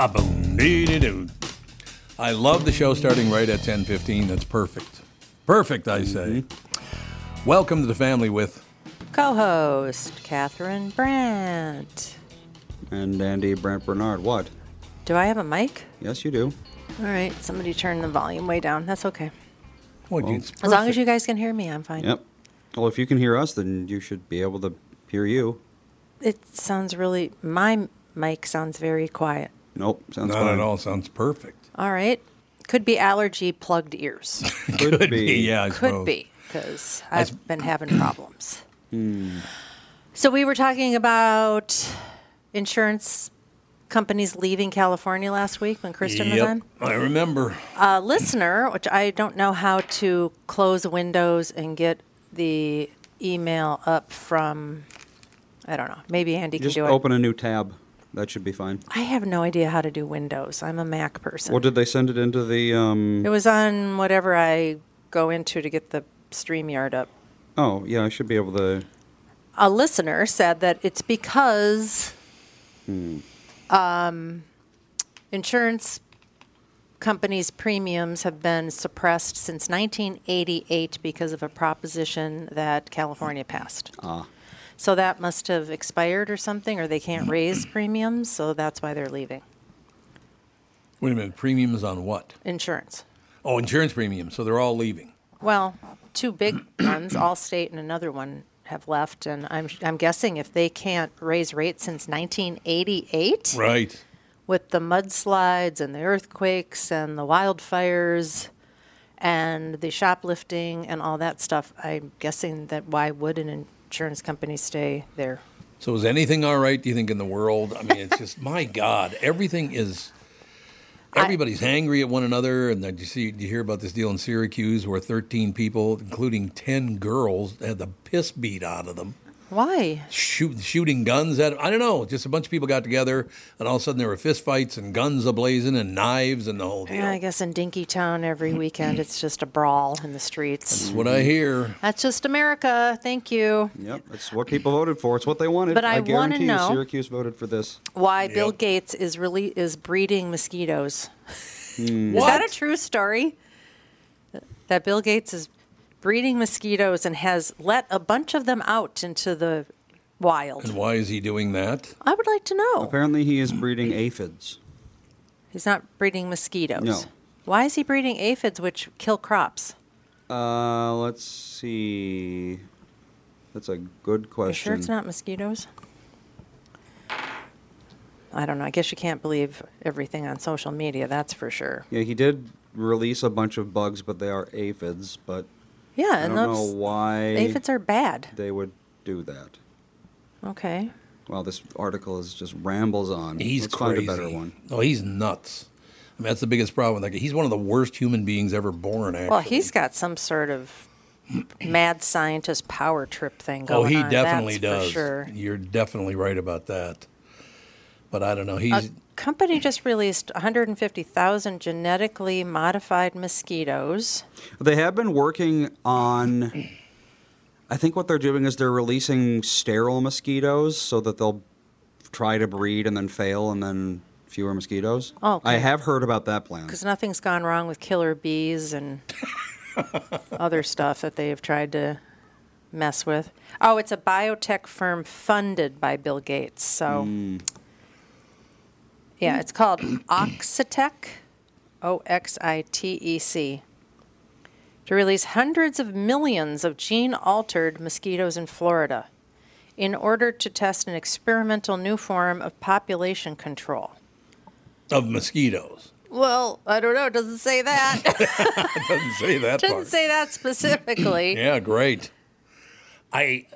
A boom dee dee doo. I love the show starting right at 10:15. That's perfect. Perfect, I say. Mm-hmm. Welcome to the family with Co-host Catherine Brandt. And Andy Brent Barnard. What? Do I have a mic? Yes, you do. All right, somebody turn the volume way down. That's okay. Well, it's As long as perfect. you guys can hear me, I'm fine. Yep. Well, if you can hear us, then you should be able to hear you. It sounds really. My mic sounds very quiet. Nope. Sounds Not fine. at all. Sounds perfect. All right. Could be allergy plugged ears. Could, be, Yeah, I Could suppose. be because I've been having problems. Hmm. So we were talking about insurance companies leaving California last week when Kristen was on. I remember. a listener, which I don't know how to close Windows and get the email up from. I don't know. Maybe Andy Just can do it. open a new tab. That should be fine. I have no idea how to do Windows. I'm a Mac person. Well, did they send it into the? Um, it was on whatever I go into to get the StreamYard up. oh, yeah. I should be able to. A listener said that it's because um, insurance companies' premiums have been suppressed since 1988 because of a proposition that California passed. Ah. So that must have expired or something, or they can't raise premiums, so that's why they're leaving Wait a minute. Premiums on what? insurance. Oh, insurance premiums. So they're all leaving. Well, two big ones, Allstate and another one, have left, and I'm I'm guessing if they can't raise rates since 1988, Right. with the mudslides and the earthquakes and the wildfires and the shoplifting and all that stuff, I'm guessing that why would an insurance companies stay there? So is anything all right? Do you think in the world? I mean, it's just my God. Everything is. Everybody's angry at one another, and then you see, you hear about this deal in Syracuse where 13 people, including 10 girls, had the piss beat out of them, Why? shoot, shooting guns at. I don't know. Just a bunch of people got together, and all of a sudden there were fistfights and guns ablazing and knives and the whole deal. Yeah, I guess in Dinkytown every weekend it's just a brawl in the streets. That's what I hear. That's just America. Thank you. Yep. That's what people voted for. It's what they wanted. But I wanna guarantee know- you, Syracuse voted for this. Why Bill Gates is really is breeding mosquitoes. Hmm. Is that a true story? That Bill Gates is breeding mosquitoes and has let a bunch of them out into the wild. And why is he doing that? I would like to know. Apparently, he is breeding aphids. He's not breeding mosquitoes. No. Why is he breeding aphids, which kill crops? Uh, let's see. That's a good You question. sure it's not mosquitoes? I don't know. I guess you can't believe everything on social media. That's for sure. Yeah, he did release a bunch of bugs, but they are aphids. But Yeah, I and don't know those why aphids are bad. they would do that. Okay. Well, this article is just rambles on. He's Let's crazy. find a better one. Oh, he's nuts. I mean, that's the biggest problem. Like, he's one of the worst human beings ever born. Actually. Well, he's got some sort of mad scientist power trip thing oh, going on. Oh, going he on. definitely that's does. For sure. You're definitely right about that. But I don't know. A He's uh, company just released 150,000 genetically modified mosquitoes. They have been working on. I think what they're doing is they're releasing sterile mosquitoes so that they'll try to breed and then fail and then fewer mosquitoes. Oh, okay. I have heard about that plan. Because nothing's gone wrong with killer bees and other stuff that they have tried to mess with. Oh, it's a biotech firm funded by Bill Gates. So, hmm. Yeah, it's called Oxitec, O X I T E C, to release hundreds of millions of gene altered mosquitoes in Florida in order to test an experimental new form of population control. of mosquitoes. Well, I don't know. It doesn't say that. Doesn't say that Didn't part. say that specifically. yeah, great. I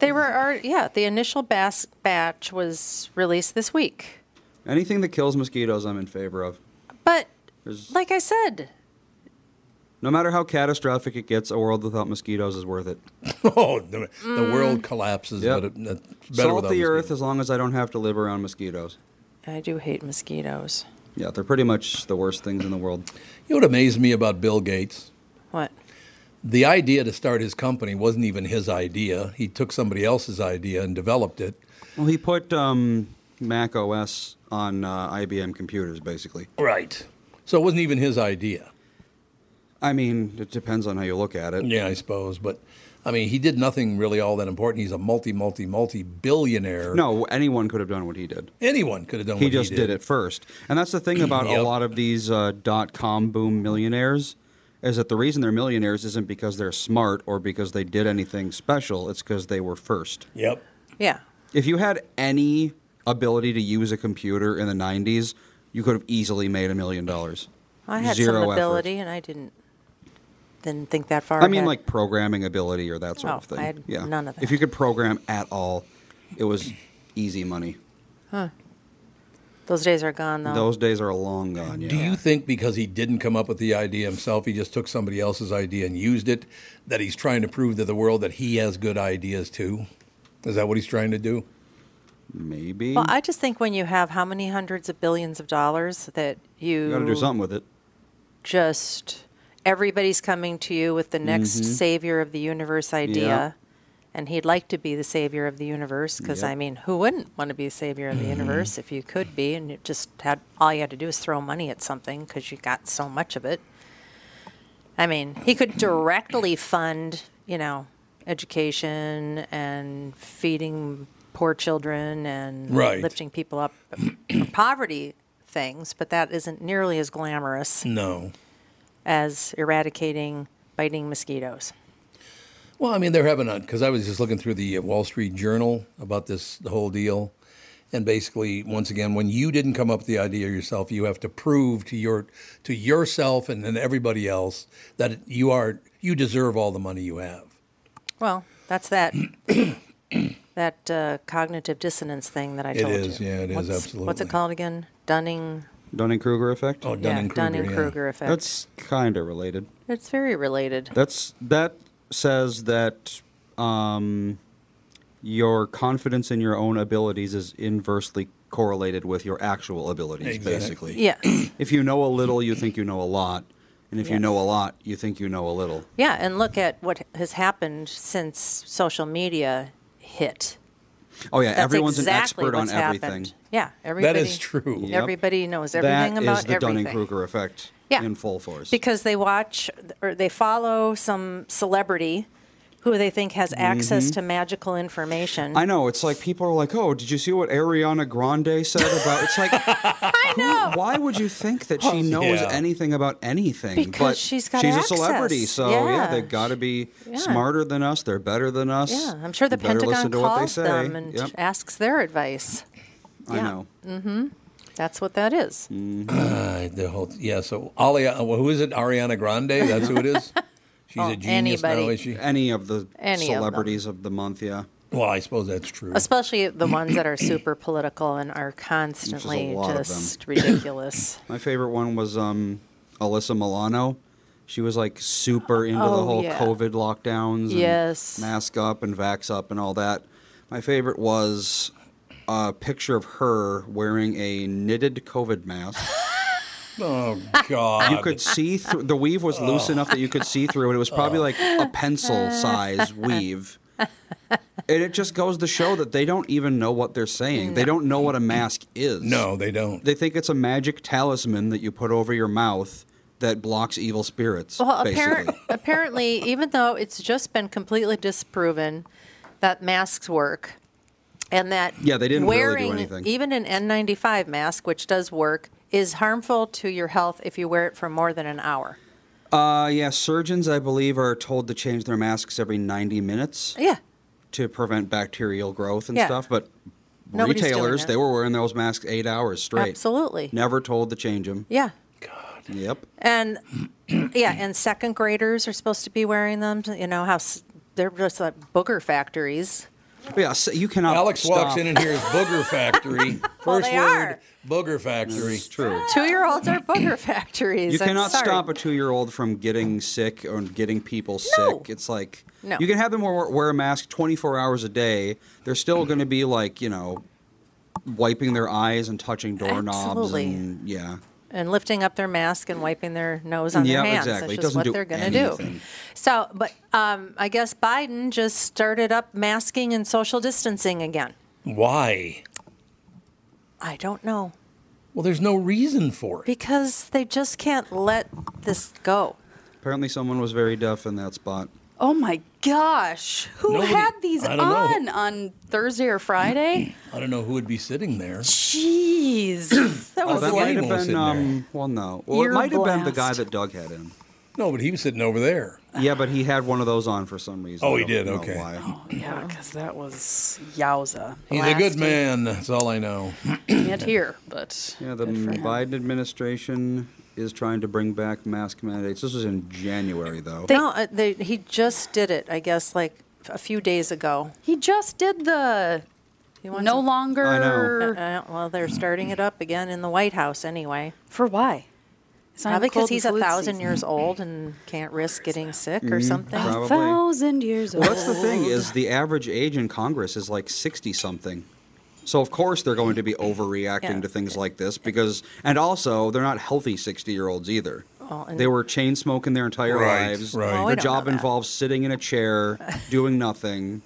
They were, ar- yeah, the initial bas- batch was released this week. Anything that kills mosquitoes, I'm in favor of. But, There's, like I said, no matter how catastrophic it gets, a world without mosquitoes is worth it. oh the, the Mm. world collapses, Yep. but it, it's better Salt without the earth mosquitoes. as long as I don't have to live around mosquitoes. I do hate mosquitoes. Yeah, they're pretty much the worst things in the world. You know what amazed me about Bill Gates? What? The idea to start his company wasn't even his idea. He took somebody else's idea and developed it. Well, he put um, Mac OS on uh, IBM computers, basically. Right. So it wasn't even his idea. I mean, it depends on how you look at it. Yeah, I suppose. But I mean, he did nothing really all that important. He's a multi, multi, multi billionaire. No, anyone could have done what he did. Anyone could have done He what just he did. it first, and that's the thing about a lot of these uh, dot com boom millionaires is that the reason they're millionaires isn't because they're smart or because they did anything special. It's because they were first. Yep. Yeah. If you had any ability to use a computer in the '90s, you could have easily made a million dollars. I had Zero some effort. ability, and I didn't didn't think that far. I mean, like programming ability or that sort Oh, of thing. I had yeah, none of that. If you could program at all, it was easy money. Huh. Those days are gone, though. Those days are long gone. Yeah. Do you think because he didn't come up with the idea himself, he just took somebody else's idea and used it, that he's trying to prove to the world that he has good ideas too? Is that what he's trying to do? Maybe. well, I just think when you have how many hundreds of billions of dollars that you you got to do something with it. just everybody's coming to you with the next savior of the universe idea. Mm-hmm. Yeah. And he'd like to be the savior of the universe because, Yep. I mean, who wouldn't want to be the savior of the universe if you could be? And it just had all you had to do is throw money at something because you got so much of it. I mean, he could directly fund, you know, education and feeding poor children and Right. lifting people up from poverty things, but that isn't nearly as glamorous No. as eradicating biting mosquitoes. Well, I mean, they're having a because I was just looking through the uh, Wall Street Journal about this the whole deal, and basically, once again, when you didn't come up with the idea yourself, you have to prove to your to yourself and then everybody else that you are you deserve all the money you have. Well, that's that that uh, cognitive dissonance thing that I It told you. is, yeah, it is, what's, What's absolutely. it called again? Dunning. Dunning Kruger effect. Oh, Dunning Kruger. Dunning Kruger effect. That's kind of related. it's very related. That's that says that um, your confidence in your own abilities is inversely correlated with your actual abilities. Exactly. Basically, Yeah, if you know a little, you think you know a lot, and if you know a lot, you think you know a little. yeah, and look at what has happened since social media hit. Oh yeah, That's everyone's exactly an expert on what's everything. happened. Yeah, everybody. is true. Yep. Everybody knows everything That about is the everything. Dunning Kruger effect Yeah. in full force. because they watch or they follow some celebrity who they think has access to magical information. Mm-hmm. I know it's like people are like, "Oh, did you see what Ariana Grande said about?" It's like, I know. Why would you think that she knows Yeah. anything about anything? Because but she's got she's a celebrity, so yeah, Yeah. they've got to be Yeah. smarter than us. They're better than us. yeah, I'm sure the Pentagon listen to what they calls say. them and Yep, asks their advice. I yeah. know. That's what that is. Mm. Uh, the whole yeah. So Ali, uh, who is it? Ariana Grande. That's who it is. She's Oh, a genius now, anybody. is she? Any of the Any celebrities of, the month, yeah. Well, I suppose that's true. Especially the ones that are super political and are constantly lot of them. just ridiculous. My favorite one was um, Alyssa Milano. She was like super into the Oh, whole yeah. COVID lockdowns and Yes. mask up and vax up and all that. My favorite was a picture of her wearing a knitted COVID mask. Oh God! You could see through the weave was loose enough that you could see through it. It was probably like a pencil size weave. And it just goes to show that they don't even know what they're saying. They don't know what a mask is. no, they don't. They think it's a magic talisman that you put over your mouth that blocks evil spirits. Well, basically. apparent, apparently, even though it's just been completely disproven that masks work, and that Yeah, they didn't really do anything. even an N95 mask, which does work, is harmful to your health if you wear it for more than an hour. Uh, yeah, surgeons, I believe, are told to change their masks every 90 minutes Yeah, to prevent bacterial growth and Yeah. stuff. But Nobody's retailers, they were wearing those masks eight hours straight. absolutely. Never told to change them. Yeah, God. Yep. and yeah, and second graders are supposed to be wearing them. You know how s- they're just like booger factories. But yeah, so you cannot. Alex stop. walks in and hears Booger Factory. Well, First they word, are. Booger Factory. It's true. Two-year-olds are booger factories. You I'm cannot sorry. stop a two-year-old from getting sick or getting people No. sick. It's like No. you can have them wear, wear a mask 24 hours a day. They're still going to be like you know, wiping their eyes and touching doorknobs Absolutely. and yeah. And lifting up their mask and wiping their nose on Yeah, their hands. Exactly. That's just what do they're going to do. So, but um, I guess Biden just started up masking and social distancing again. Why? I don't know. Well, there's no reason for it. Because they just can't let this go. Apparently, someone was very deaf in that spot. Oh my gosh. Who Nobody- had these I don't know. on on Thursday or Friday? I don't know who would be sitting there. Jeez. That Well, was that the might animal have sitting been. Um, well, no. Well, it Ear might have been the guy that Doug had in. No, but he was sitting over there. Yeah, but he had one of those on for some reason. Oh, he did? know Okay. why. yeah, because that was yowza. He's a good man. That's all I know. Can't hear, but Yeah, the good for him. Biden administration is trying to bring back mask mandates. This was in January, though. no, uh, they, he just did it, I guess, like a few days ago. He just did the He wants no to- longer. I know. Uh, well, they're starting it up again in the White House anyway. For why? It's not Probably because he's a thousand season. years old and can't risk getting sick or something. Mm-hmm. Probably. Thousand years old. Well, that's the thing is the average age in Congress is like sixty something. So of course they're going to be overreacting Yeah. to things like this because, and also they're not healthy sixty-year-olds either. Well, they were chain smoking their entire Right, lives. right. Oh, we Their job involves sitting in a chair, doing nothing.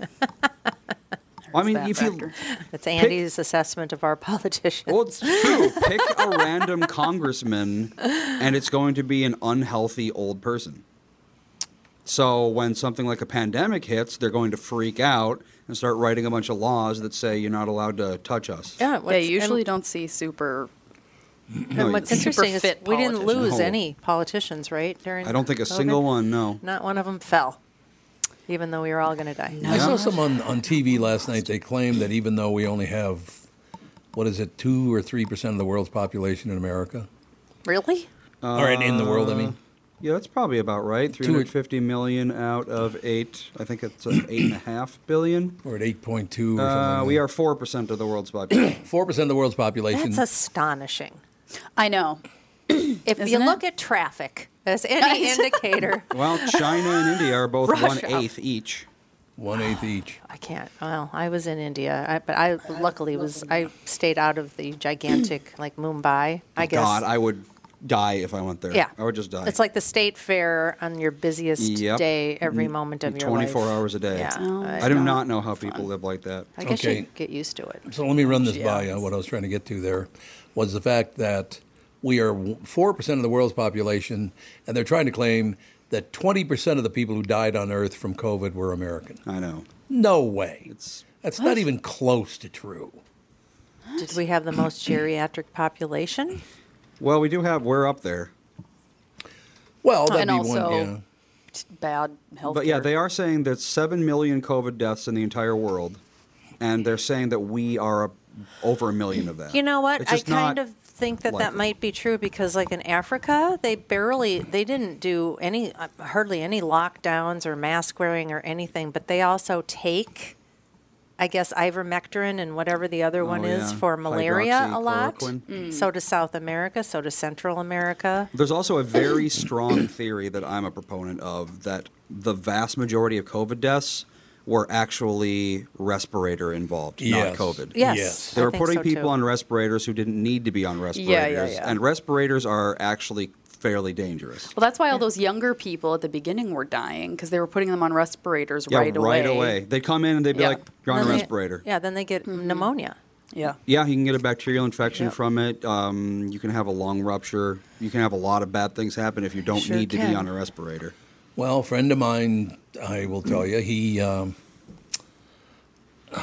I mean, that if you factor. That's Andy's assessment of our politicians. well, it's true. Pick a random congressman, and it's going to be an unhealthy old person. So when something like a pandemic hits, they're going to freak out and start writing a bunch of laws that say you're not allowed to touch us. yeah, They what's- usually don't see super. Mm-hmm. And what's interesting is fit we didn't lose No. any politicians, right? During I don't think a COVID? single one. No. Not one of them fell, even though we were all going to die. I saw some on, on TV last night. They claim that even though we only have, what is it, two or three percent of the world's population in America, Really? or in, in the world, I mean, uh, Yeah, that's probably about right. 350 million out of eight. I think it's uh, eight and a half billion. we're at eight point two. Uh, something. we are four percent of the world's population. four percent of the world's population. That's astonishing. I know. If you Isn't it? look at traffic as any indicator, well, China and India are both one Russia. eighth each. One eighth each. I can't. Well, I was in India, I, but I luckily was. I stayed out of the gigantic like Mumbai. I guess. God, I would die if I went there. yeah, I would just die. It's like the state fair on your busiest Yep. day, every mm, moment of your life. 24 hours a day. Yeah, Oh, I do not know how people live like that. I guess Okay. you get used to it. So let me run this by you. What I was trying to get to there was the fact that we are 4% of the world's population, and they're trying to claim that 20% of the people who died on Earth from COVID were American. I know. No way. It's That's not even close to true. Did we have the most geriatric population? Well, we do have we're up there. Well, that'd And be also- one. Yeah. Bad health. But yeah, they are saying that 7 million COVID deaths in the entire world and they're saying that we are a, over a million of that. You know what? I kind of think that that likely. might be true because, like in Africa, they barely, they didn't do any, uh, hardly any lockdowns or mask wearing or anything. But they also take, I guess, ivermectin and whatever the other one Oh, is for malaria a lot. Hydroxychloroquine. Mm. So does South America. So does Central America. There's also a very strong theory that I'm a proponent of that the vast majority of COVID deaths were actually respirator involved, Yes. not COVID. Yes, Yes. They I were putting so, people too. on respirators who didn't need to be on respirators. Yeah, yeah, yeah. And respirators are actually fairly dangerous. Well, that's why all those younger people at the beginning were dying because they were putting them on respirators right away. Yeah, right, away. They'd come in and they'd be Yeah. like, you're on a Then they- respirator. yeah, then they get pneumonia. Yeah. Yeah, you can get a bacterial infection Yep. from it. Um, you can have a lung rupture. You can have a lot of bad things happen if you don't Sure need to be on a respirator. Well, a friend of mine, I will tell you, he. Um,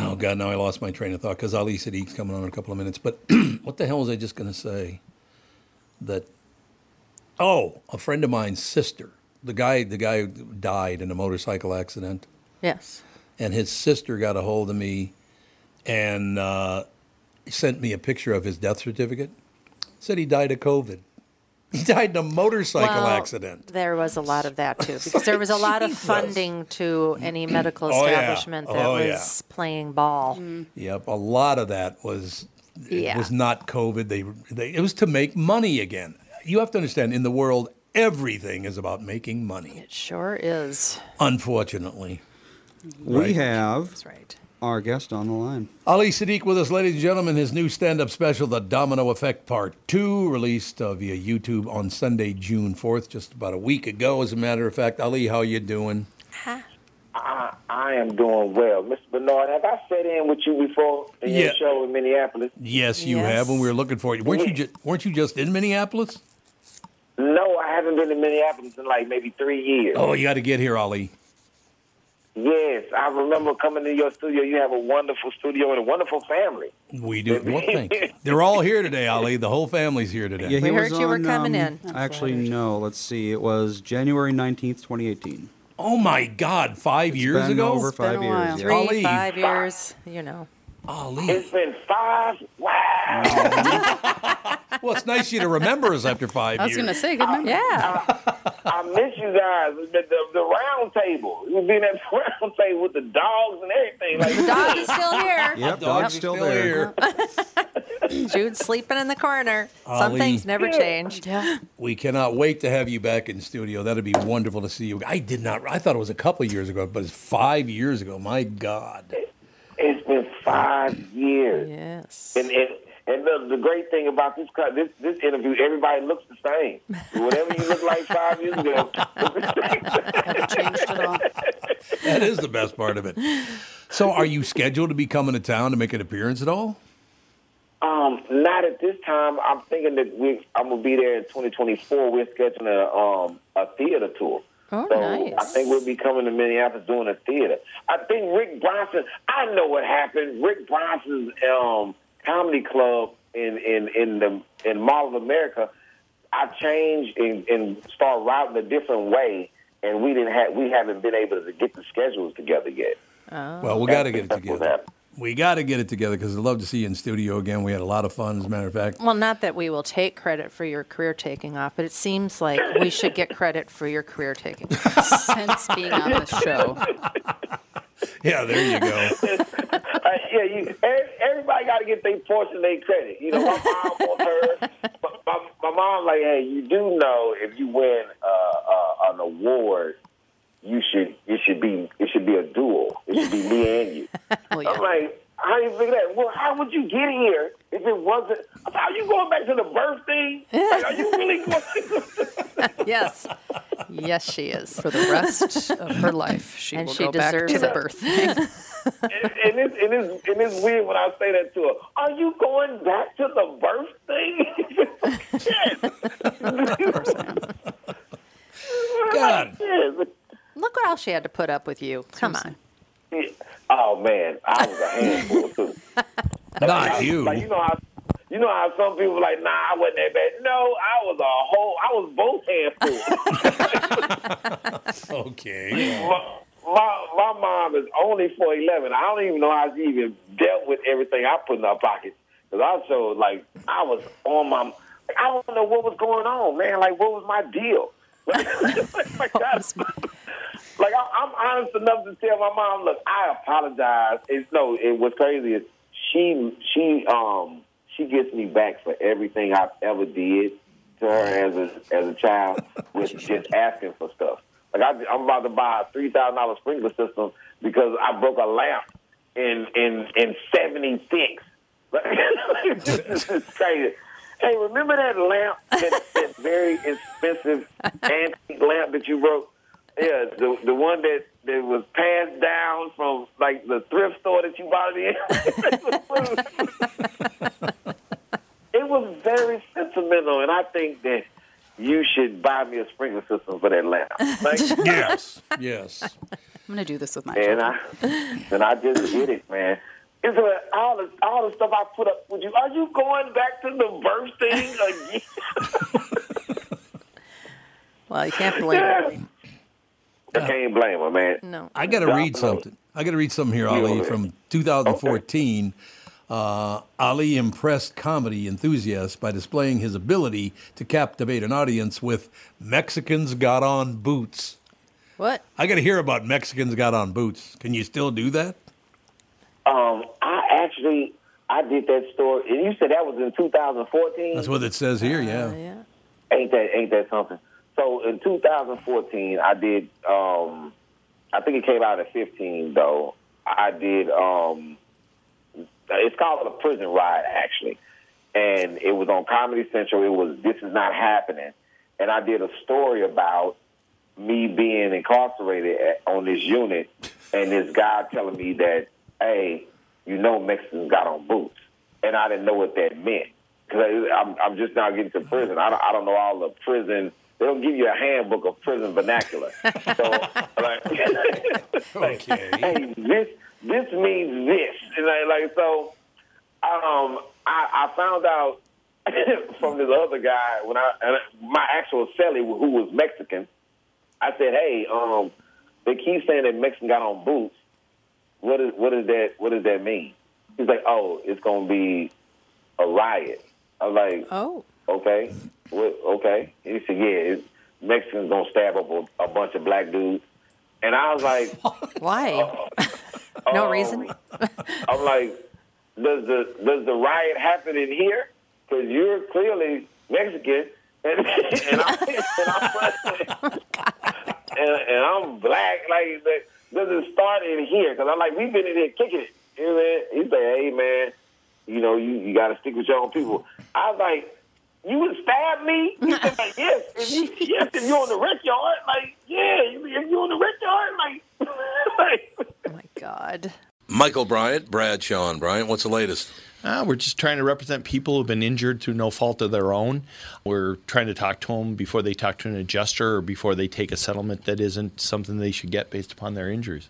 oh God, now I lost my train of thought because Ali said he's coming on in a couple of minutes. But what the hell was I just going to say? That oh, a friend of mine's sister, the guy, the guy who died in a motorcycle accident, Yes. and his sister got a hold of me, and uh, sent me a picture of his death certificate. Said he died of COVID. He died in a motorcycle Well, accident. There was a lot of that too, because there was a lot of funding to any medical Oh, yeah. establishment that Oh, was playing ball. Yep, a lot of that was it Yeah. was not COVID. They, they it was to make money again. You have to understand, in the world, everything is about making money. It sure is. Unfortunately, We Right. have That's right. our guest on the line. Ali Siddiq with us, ladies and gentlemen. His new stand-up special, The Domino Effect Part Two, released uh, via YouTube on Sunday, June fourth, just about a week ago. As a matter of fact, Ali, how you doing? I, I am doing well. Mr. Barnard, have I sat in with you before in Yeah. your show in Minneapolis? Yes, you Yes. have. When we were looking for you, weren't you? Ju- weren't you just in Minneapolis? No, I haven't been in Minneapolis in like maybe three years. Oh, you got to get here, Ali. Yes, I remember coming to your studio. You have a wonderful studio and a wonderful family. We do. Well, thank you. They're all here today, Ali. The whole family's here today. Yeah, he We heard you were coming um, in. Actually, no. Let's see. It was January 19th, 2018. Oh my God! Five years been ago. over five been a years. while. yeah. Three, Ali. five years, you know. Ali. It's been five. Wow. Well, it's nice you to remember us after five years. I was going to say, good memory. Yeah. I miss you guys. The, the, the round table. You've been at the round table with the dogs and everything. Like, the Dog is still here. Yep, Dog's dog's still, there. here. Jude's sleeping in the corner. Some things never Yeah. change. Yeah. We cannot wait to have you back in studio. That'd be wonderful to see you. I did not. I thought it was a couple of years ago, but it's five years ago. My God. It's been five years. Yes. And, and, and the, the great thing about this cut, this this interview, everybody looks the same. Whatever you look like five years ago. Haven't changed at all. That is the best part of it. So, are you scheduled to be coming to town to make an appearance at all? um, not at this time. I'm thinking that we I'm gonna be there in 2024. We're scheduling a um a theater tour. Oh, so nice. I think we'll be coming to Minneapolis doing a theater. I think Rick Bronson. I know what happened. Rick Bronson's um, comedy club in in in the in Mall of America. I changed and, and started routing a different way, and we didn't have we haven't been able to get the schedules together yet. Well, we got to get it together. Happened. We got to get it together because I'd love to see you in studio again. We had a lot of fun, as a matter of fact. Well, not that we will take credit for your career taking off, but it seems like we should get credit for your career taking off. Since being on the show. Yeah, there you go. Uh, yeah, you, everybody got to get their portion of their credit. You know, my mom wants her. My, my, my mom like, hey, you do know if you win uh, uh, an award, you should it should be it should be a duel. It should be me and you. Well, yeah. I'm like, how do you figure that? Well, how would you get here if it wasn't? Are you going back to the birth thing? Like, are you really going? yes. Yes, she is. For the rest of her life, she And will she go back deserves to the it. birth thing. and, and, it's, and, it's, and it's weird when I say that to her. Are you going back to the birth thing? yes. Of course I am. God. yes. Look what else she had to put up with you. Come on. Oh man, I was a handful too. Not you. Like you know how you know how some people like, nah, I wasn't that bad. No, I was a whole, I was both handfuls. Okay. my, my my mom is only four eleven. I don't even know how she even dealt with everything I put in her pockets. Cause I showed like I was on my, like, I don't know what was going on, man. Like what was my deal? like, I, like I, I'm honest enough to tell my mom, look, I apologize. It's no, it was crazy. Is she she um she gets me back for everything I've ever did to her as a as a child with just asking for stuff. Like I, I'm about to buy a three thousand dollar sprinkler system because I broke a lamp in in in '76. this is crazy. Hey, remember that lamp? That, that very expensive antique lamp that you broke? Yeah, the the one that, that was passed down from like the thrift store that you bought it in. it was very sentimental, and I think that you should buy me a sprinkler system for that lamp. Like, Yes. Yes. I'm going to do this with my and children. I and I just did it, man. It's like all the all the stuff I put up with you. Are you going back to the birth thing again? Well, you can't blame her. I can't blame her, man. No. I got to read something. I got to read something here, Ali, from 2014. Uh, Ali impressed comedy enthusiasts by displaying his ability to captivate an audience with Mexicans Got On Boots. What? I got to hear about Mexicans Got On Boots. Can you still do that? Um, I actually I did that story, and you said that was in 2014. That's what it says here, yeah. Uh, yeah. Ain't that ain't that something? So in 2014, I did. Um, I think it came out at 15 though. I did. Um, it's called a prison ride actually, and it was on Comedy Central. It was This Is Not Happening, and I did a story about me being incarcerated at, on this unit, and this guy telling me that, hey, you know, Mexicans got on boots, and I didn't know what that meant because I'm, I'm just now getting to prison. I don't, I don't know all the prison. They don't give you a handbook of prison vernacular. So, like, like, Okay. hey, this this means this, and like, like so. Um, I, I found out from this other guy when I and my actual cellie who was Mexican. I said, "Hey, um, they keep saying that Mexican got on boots. What is what is that? What does that mean?" He's like, "Oh, it's gonna be a riot." I'm like, Oh. "Okay, what, okay." He said, "Yeah, Mexicans gonna stab up a, a bunch of black dudes," and I was like, Why? Uh, no um, reason? I'm like, does the does the riot happen in here? Because you're clearly Mexican, and and, I, and, I'm, and, and I'm black. Like, does it start in here? Because I'm like, we've been in here kicking it. You know. He say, hey man, you know, you you got to stick with your own people. I was like. You would stab me? He said, like, yes. If you, yes, if you're on the rec yard, like, yeah. If you're on the rec yard, like, like Oh my God. Michael Bryant, Bradshaw and Bryant, what's the latest? Uh, we're just trying to represent people who've been injured through no fault of their own. We're trying to talk to them before they talk to an adjuster or before they take a settlement that isn't something they should get based upon their injuries.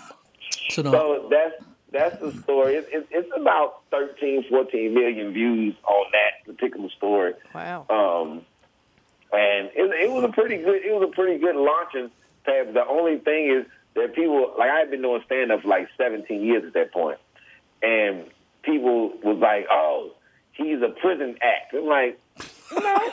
So, now, So that's that's the story. It's, it's, it's about 13, 14 million views on that particular story. Wow. Um, and it, it was a pretty good. It was a pretty good launching pad. The only thing is that people like I had been doing stand up for like 17 years at that point, and people was like, "Oh, he's a prison act." I'm like, no,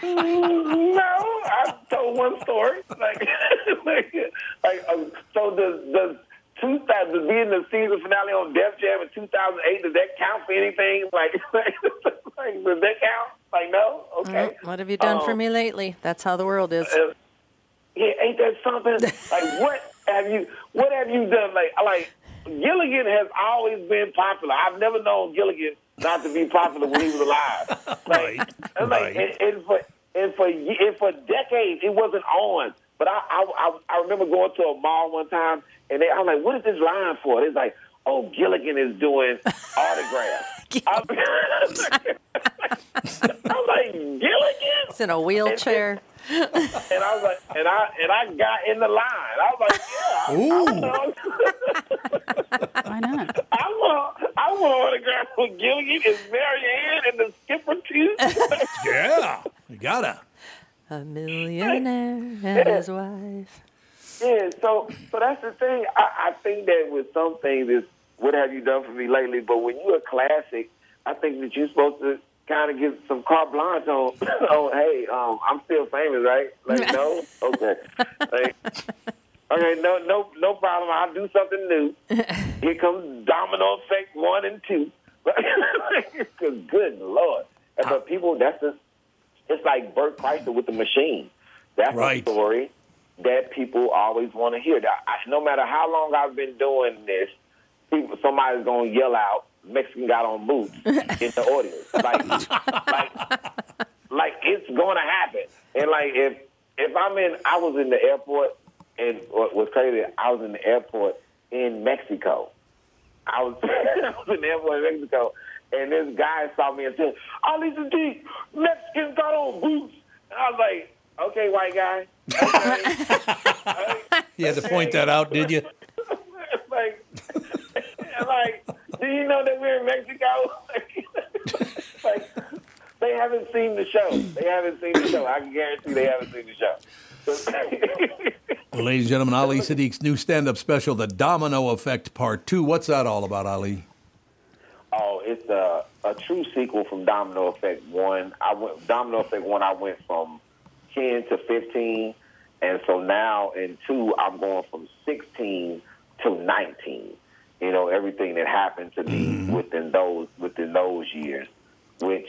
no. I told one story. Like, like, like um, so does does 2000 being the season finale on Def Jam in 2008 does that count for anything? Like, like, does that count? Like, no. Okay. Mm, What have you done for Um, me lately? That's how the world is. uh, yeah, ain't that something? like, what have you? What have you done? Like, like Gilligan has always been popular. I've never known Gilligan not to be popular when he was alive. Like, Right, like, right. and, and for and for and for decades, it wasn't on. But I, I I I remember going to a mall one time, and they, I'm like, "What is this line for?" It's like, "Oh, Gilligan is doing autographs." I'm, I'm like, "Gilligan." It's in a wheelchair. And I was like, and I and I got in the line. I was like, yeah, I, I, Why not? I want I want autograph with Gilligan and Mary Ann and the skipper too. yeah, you gotta. A millionaire and his wife. Yeah, so so that's the thing. I, I think that with some things, it's what have you done for me lately? But when you're a classic, I think that you're supposed to kind of give some carte blanche on, on hey, um, I'm still famous, right? Like, no? Okay. Like, okay, no, no, no problem. I'll do something new. Here comes Domino Effect 1 and 2. Because, good Lord. But people, that's just, it's like Bert Kreischer with the machine. That's Right. a story that people always want to hear. That I, no matter how long I've been doing this, people, somebody's gonna yell out, "Mexican got on boots" in the audience. Like, like, like it's gonna happen. And like if if I'm in, I was in the airport, and what was crazy, I was in the airport in Mexico. I was, I was in the airport in Mexico, and this guy saw me and said, "Ali Siddiq, Mexicans got on boots." And I was like, "Okay, white guy." Okay. You had to point that out, did you? like, like, do you know that we're in Mexico? like, they haven't seen the show. They haven't seen the show. I can guarantee they haven't seen the show. Well, ladies and gentlemen, Ali Siddiq's new stand-up special, The Domino Effect Part 2. What's that all about, Ali? oh, it's a, a true sequel from Domino Effect One. I went Domino Effect One. I went from ten to fifteen, and so now in two, I'm going from sixteen to nineteen. You know, everything that happened to me within those within those years, which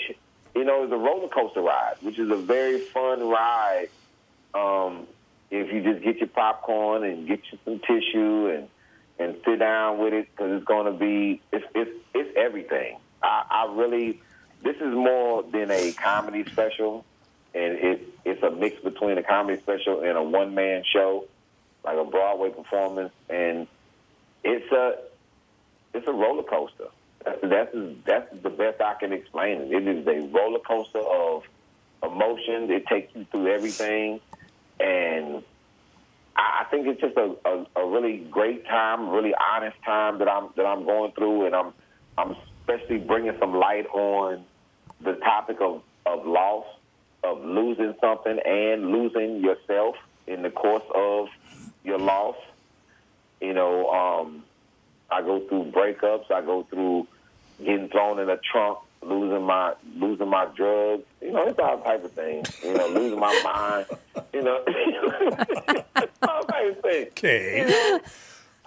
you know is a roller coaster ride, which is a very fun ride. Um, if you just get your popcorn and get you some tissue and and sit down with it because it's going to be it's it's it's everything. I, I really this is more than a comedy special, and it it's a mix between a comedy special and a one man show, like a Broadway performance, and it's a it's a roller coaster. That's that's the best I can explain it. It is a roller coaster of emotions. It takes you through everything, and I I think it's just a, a, a really great time, really honest time that I'm that I'm going through, and I'm I'm especially bringing some light on the topic of of loss, of losing something and losing yourself in the course of your loss. You know, um, I go through breakups. I go through getting thrown in a trunk, losing my losing my drugs. You know, it's all type of things. You know, losing my mind. You know, all type of things. Okay.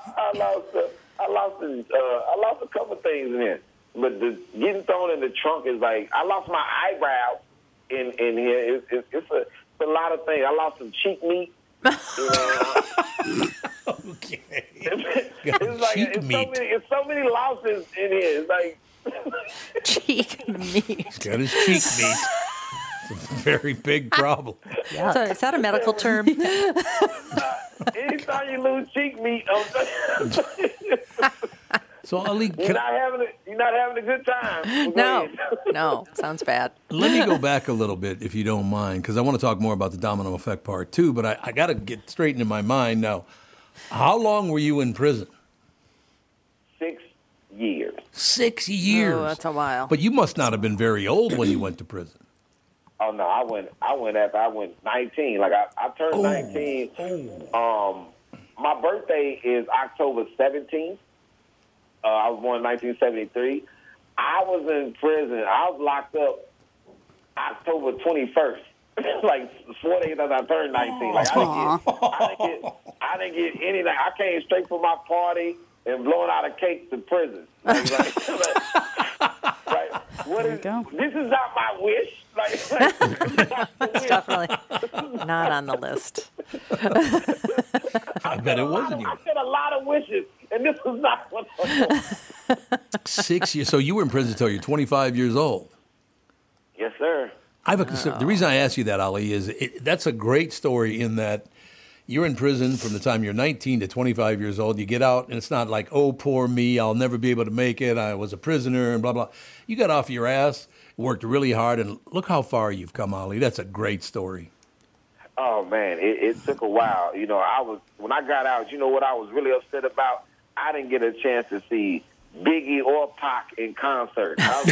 I lost a, I lost a, uh, I lost a couple things in here, but the getting thrown in the trunk is like I lost my eyebrow in in here. It's, it's, it's a it's a lot of things. I lost some cheek meat. You know, Okay. it's like cheek it's so meat. many it's so many losses in here. It's like Cheek meat. Got his cheek meat. It's a very big problem. So is that a medical term? anytime you lose cheek meat, I'm So, Ali, you're can, not having a, you're not having a good time. No, no, sounds bad. let me go back a little bit, if you don't mind, because I want to talk more about the domino effect part too. But I, I got to get straight into my mind now. How long were you in prison? Six years. Six years. Oh, that's a while. But you must not have been very old when you went to prison. Oh no, I went. I went after I went nineteen. Like I, I turned Oh. nineteen. Um, my birthday is October seventeenth. Uh, I was born in nineteen seventy three. I was in prison. I was locked up October twenty first. like four days after I turned nineteen. Like I didn't, get, I didn't get. I didn't get anything. I came straight from my party and blowing out a cake to prison. Like, like, like, like, what is, go. this is not my wish. Like, like, this not the. Definitely not on the list. I bet it wasn't of- I said a lot of wishes, and this was not one of them. Six years. So you were in prison until you're 25 years old. Yes, sir. I have a concern. The reason I ask you that, Ali, is it, that's a great story in that you're in prison from the time you're 19 to 25 years old. You get out, and it's not like, oh, poor me, I'll never be able to make it. I was a prisoner, and blah, blah. You got off your ass, worked really hard, and look how far you've come, Ali. That's a great story. Oh man, it, it took a while. You know, I was when I got out. You know what I was really upset about? I didn't get a chance to see Biggie or Pac in concert. I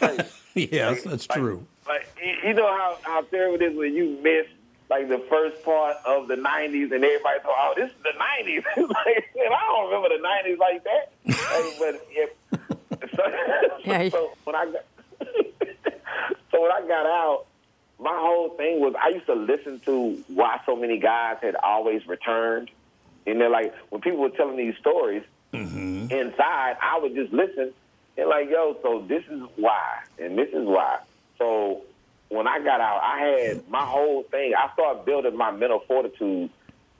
was like, yes, that's like- true. Like you- you know how how terrible it is when you miss like the first part of the '90s, and everybody thought, "Oh, this is the '90s." like, man, I don't remember the '90s like that. Like, but if, so, Yeah. so when I got so when I got out, my whole thing was I used to listen to why so many guys had always returned. And they're like when people were telling these stories mm-hmm. inside, I would just listen and like, yo, so this is why, and this is why. So when I got out, I had my whole thing. I started building my mental fortitude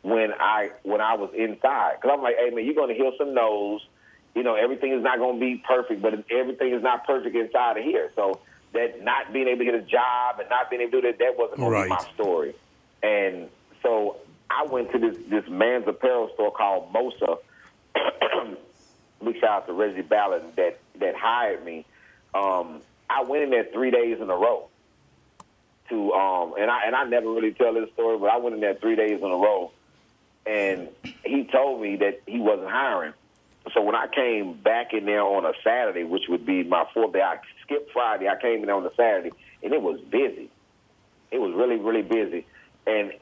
when I when I was inside, because I'm like, hey man, you're gonna hear some no's. You know, everything is not gonna be perfect, but everything is not perfect inside of here. So that not being able to get a job and not being able to do that, that wasn't gonna Right. be my story. And so I went to this this man's apparel store called Mosa. Big shout out to Reggie Ballard that that hired me. Um, I went in there three days in a row to um, and I and I never really tell this story, but I went in there three days in a row, and he told me that he wasn't hiring. So when I came back in there on a Saturday, which would be my fourth day, I skipped Friday. I came in on a Saturday, and it was busy. It was really, really busy, and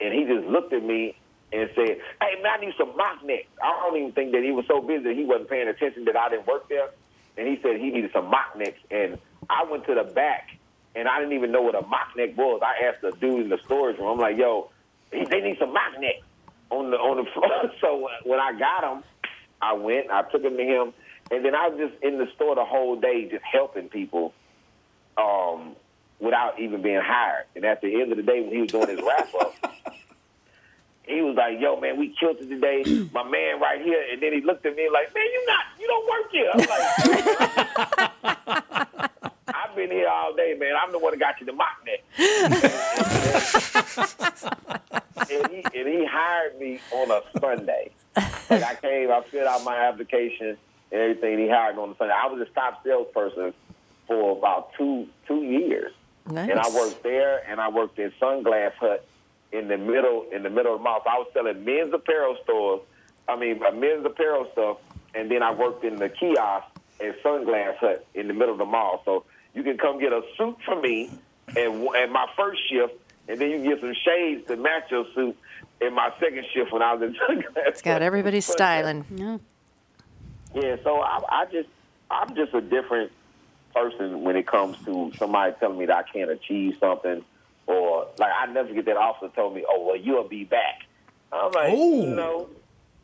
and he just looked at me and said, "Hey man, I need some mock necks." I don't even think that he was so busy he wasn't paying attention that I didn't work there, and he said he needed some mock necks, and I went to the back, and I didn't even know what a mock neck was. I asked the dude in the storage room, I'm like, "Yo, they need some mock necks on the on the floor." so when I got them, I went, I took them to him, and then I was just in the store the whole day, just helping people um, without even being hired. And at the end of the day, when he was doing his wrap up, he was like, "Yo, man, we killed it today. My man right here." And then he looked at me like, "Man, you not, you don't work here." I'm like, "I've been here all day, man. I'm the one that got you the mock neck." and, he, and he hired me on a Sunday. Like I came, I filled out my application and everything. And He hired me on a Sunday. I was a top salesperson for about two two years. Nice. And I worked there, and I worked in Sunglass Hut in the middle in the middle of the mall. So I was selling men's apparel stores. I mean, uh, men's apparel stuff, and then I worked in the kiosk at Sunglass Hut in the middle of the mall. So you can come get a suit from me, and and my first shift, and then you can get some shades to match your suit in my second shift when I was in Sunglass. It's got everybody styling. Yeah. Yeah, so I, I just I'm just a different person when it comes to somebody telling me that I can't achieve something, or like I never get that officer told me, "Oh, well, you'll be back." I'm like, Oh. no,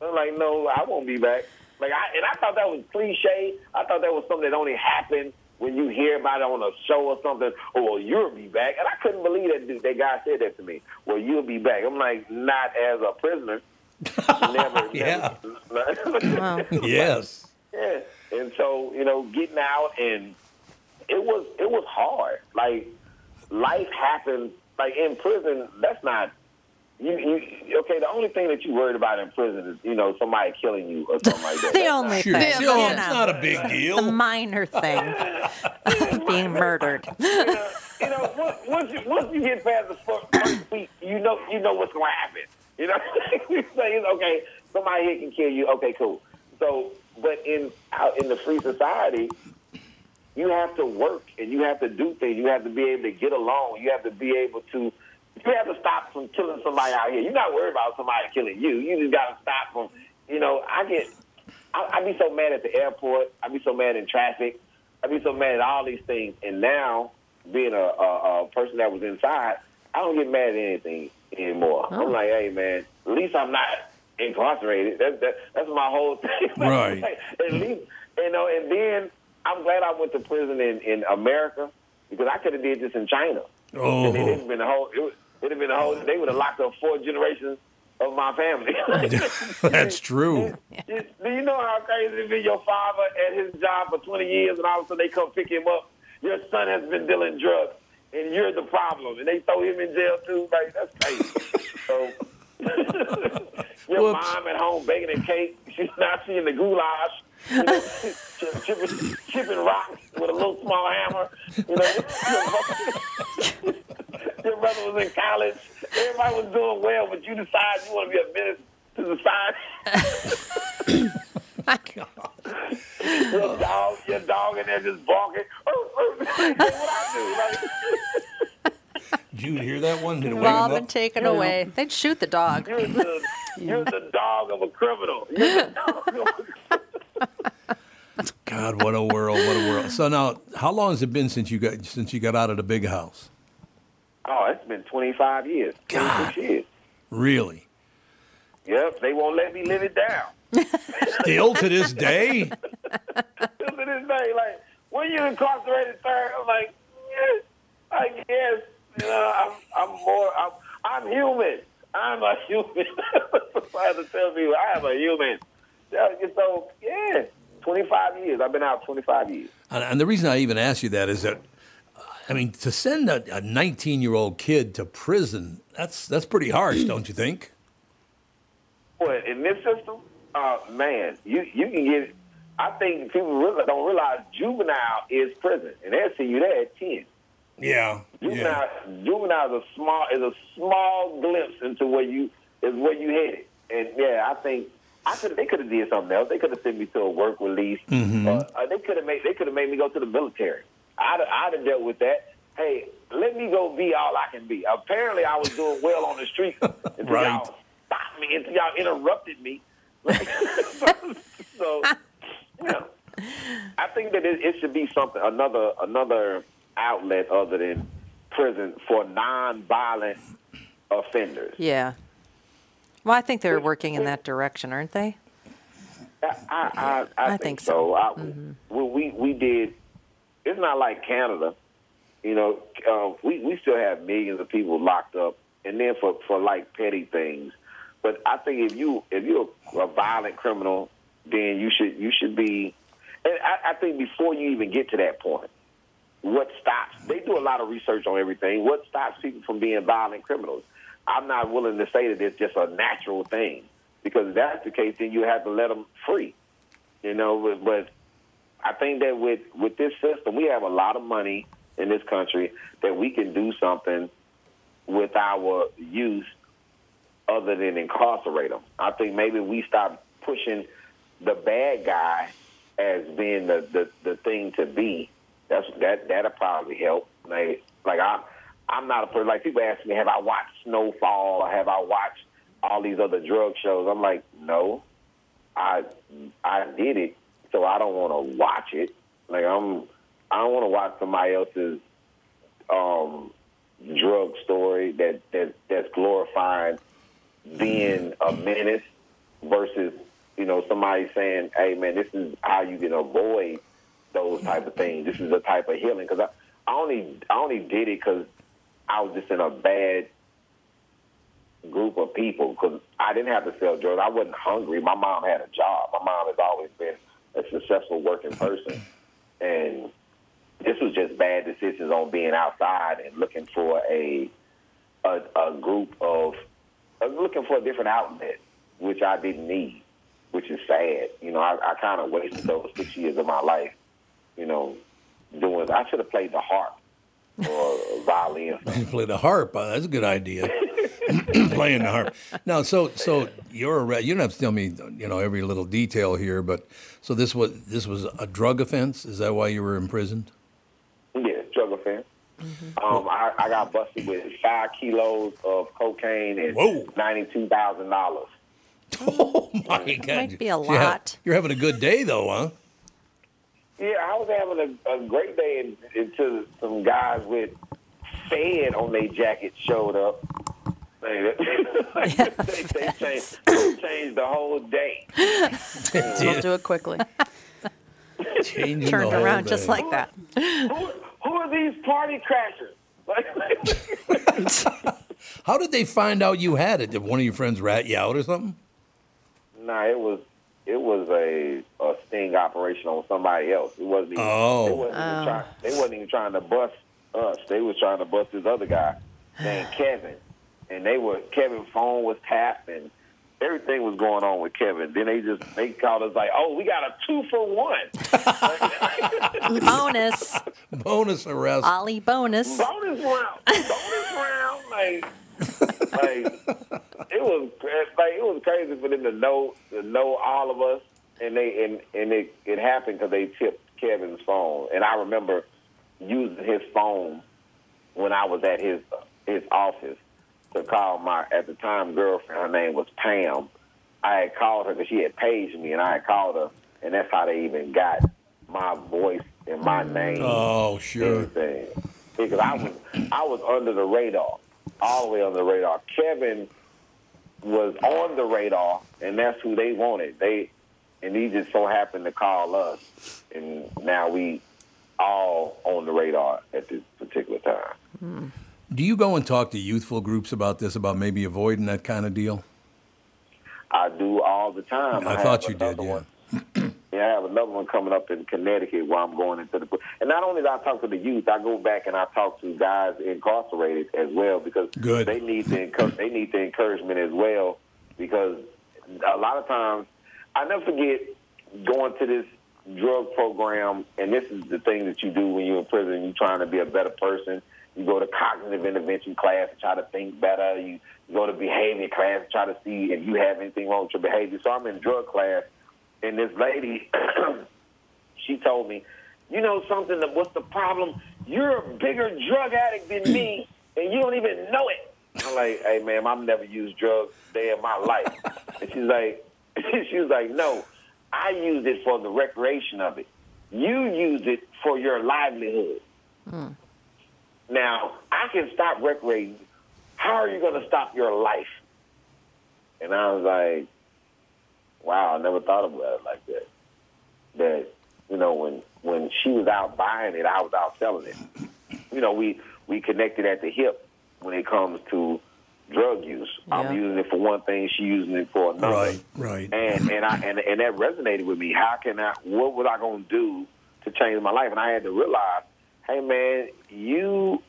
I'm like, no, I won't be back. Like, I, and I thought that was cliche. I thought that was something that only happened when you hear about it on a show or something. Oh, well, you'll be back, and I couldn't believe that that guy said that to me. Well, you'll be back. I'm like, not as a prisoner. never, Yeah. never. Wow. Yes. Yeah, and so you know, getting out and it was it was hard. Like life happens Like in prison, that's not you. you okay, the only thing that you worried about in prison is you know somebody killing you or something like that. The That's only not- Sure. thing. Still, you it's know, not a big deal. the minor thing. Being murdered. you know, you know once, once you once you get past the first week, you know you know what's going to happen. You know, you say okay, somebody here can kill you. Okay, cool. So, but in out in the free society, you have to work and you have to do things. You have to be able to get along. You have to be able to. You have to stop from killing somebody out here. You're not worried about somebody killing you. You just got to stop from. You know, I get. I, I be so mad at the airport. I be so mad in traffic. I be so mad at all these things. And now, being a, a, a person that was inside, I don't get mad at anything anymore. I'm like, hey man, at least I'm not incarcerated. That, that, that's my whole thing. Right. at least you know. And then I'm glad I went to prison in, in America because I could have did this in China. Oh. And it would have been a whole. It would it'd have been a whole. Oh. They would have locked up four generations of my family. That's true. Do do you know how crazy it be your father at his job for 20 years and all of a sudden they come pick him up? Your son has been dealing drugs and you're the problem. And they throw him in jail too. Like, that's crazy. so, your Whoops. mom at home baking a cake. She's not seeing the gulag. You know, chipping, chipping rocks with a little small hammer. You know, your brother, your brother was in college. Everybody was doing well, but you decide you want to be a menace to society. your dog, your dog in there just barking. what I do? Like, Did you hear that one? Did it They've wake been up? taken away. They'd shoot the dog. You're the, you're the dog of a criminal. God, what a world! What a world! So now, how long has it been since you got since you got out of the big house? Oh, it's been 25 years. 26 years. Really? Yep, they won't let me live it down. Still to this day? Still to this day, like, when you incarcerated, sir? I'm like, yes, I guess. You know, I'm, I'm more, I'm, I'm human. I'm a human. I have to tell people, I am a human. So, yeah, 25 years. I've been out 25 years. And, and the reason I even ask you that is that, I mean, to send a 19 year old kid to prison, that's that's pretty harsh, don't you think? Boy, in this system, uh, man, you you can get. I think people really don't realize juvenile is prison, and they'll see you there at ten. Yeah. Juvenile, juvenile is a small is a small glimpse into where you is where you headed, and yeah, I think I could they could have did something else. They could have sent me to a work release. Mm-hmm. Uh, uh, they could have made they could have made me go to the military. I'd I'd have dealt with that. Hey, let me go be all I can be. Apparently, I was doing well on the street until Right. y'all stopped me, until y'all interrupted me. so, yeah, I think that it, it should be something another another outlet other than prison for non-violent offenders. Yeah. Well, I think they're working in that direction, aren't they? I, I, I, I, think, think so. so. I, when we we did. It's not like Canada. You know, uh, we we still have millions of people locked up, and then for for like petty things. But I think if you if you're a violent criminal, then you should you should be. And I, I think before you even get to that point, what stops? They do a lot of research on everything. What stops people from being violent criminals? I'm not willing to say that it's just a natural thing because if that's the case, then you have to let them free. You know, but, but I think that with with this system, we have a lot of money in this country that we can do something with our youth other than incarcerate them. I think maybe we stop pushing the bad guy as being the, the, the thing to be. That's that that'll probably help. Like like I'm I'm not a person like people ask me, have I watched Snowfall or have I watched all these other drug shows? I'm like, no. I I did it, so I don't want to watch it. Like I'm I don't want to watch somebody else's um drug story that, that that's glorifying being a menace versus you know somebody saying, "Hey man, this is how you can avoid those type of things. This is a type of healing." Because I, I only I only did it because I was just in a bad group of people because I didn't have to sell drugs. I wasn't hungry. My mom had a job. My mom has always been a successful working person, and this was just bad decisions on being outside and looking for a a, a group of uh, looking for a different outlet, which I didn't need, which is sad. You know, I, I kind of wasted those six years of my life, you know, doing. I should have played the harp or violin. You play the harp. Uh, that's a good idea. Playing the harp. Now, so so you're arre- you don't have to tell me you know every little detail here, but so this was this was a drug offense. Is that why you were imprisoned? Yeah, drug offense. Um, I, I got busted with five kilos of cocaine and Whoa. ninety-two thousand dollars. Oh my God! Might be a So you have- lot. You're having a good day though, huh? Yeah, I was having a, a great day until some guys with Fed on their jacket showed up. They, they, they, changed, they changed the whole day. We'll do it quickly. Changing Turned whole around just day. like that. Who, who are these party crashers? How did they find out you had it? Did one of your friends rat you out or something? nah, it was it was a a sting operation on somebody else. It wasn't even, Oh. they wasn't even trying they wasn't even trying to bust us. They was trying to bust this other guy named Kevin. And they were Kevin's phone was tapped and everything was going on with Kevin. Then they just they called us like, Oh, we got a two for one. Bonus. Bonus arrest. Ali bonus. bonus round, bonus round, like, like it was eh, like it was crazy for them to know to know all of us, and they and and it it happened because they tipped Kevin's phone, and I remember using his phone when I was at his his office to call my at the time girlfriend. Her name was Pam. I had called her because she had paged me, and I had called her, and that's how they even got my voice and my mm. name. Oh, sure. Because I was I was under the radar, all the way under the radar. Kevin was on the radar, and that's who they wanted. They and he just so happened to call us, and now we all on the radar at this particular time. Do you go and talk to youthful groups about this, about maybe avoiding that kind of deal? I do all the time. I have thought you did, yeah. Yeah, I have another one coming up in Connecticut where I'm going into the. And not only do I talk to the youth, I go back and I talk to guys incarcerated as well because Good. they need the they need the encouragement as well because a lot of times I never forget going to this drug program, and this is the thing that you do when you're in prison. You're trying to be a better person. You go to cognitive intervention class to try to think better. You go to behavior class to try to see if you have anything wrong with your behavior. So I'm in drug class, and this lady, she told me, you know something, that what's the problem? You're a bigger drug addict than me, and you don't even know it. I'm like, hey, ma'am, I've never used drugs day in my life. And she's like, she was like, no, I use it for the recreation of it. You use it for your livelihood. Hmm. Now, I can stop recreating. How are you going to stop your life? And I was like, wow, I never thought about it like that. That, you know, when when she was out buying it, I was out selling it. You know, we, we connected at the hip when it comes to drug use. Yeah. I'm using it for one thing, she's using it for another Right, right. and and I and, and that resonated with me. How can I? What was I going to do to change my life? And I had to realize, hey man, you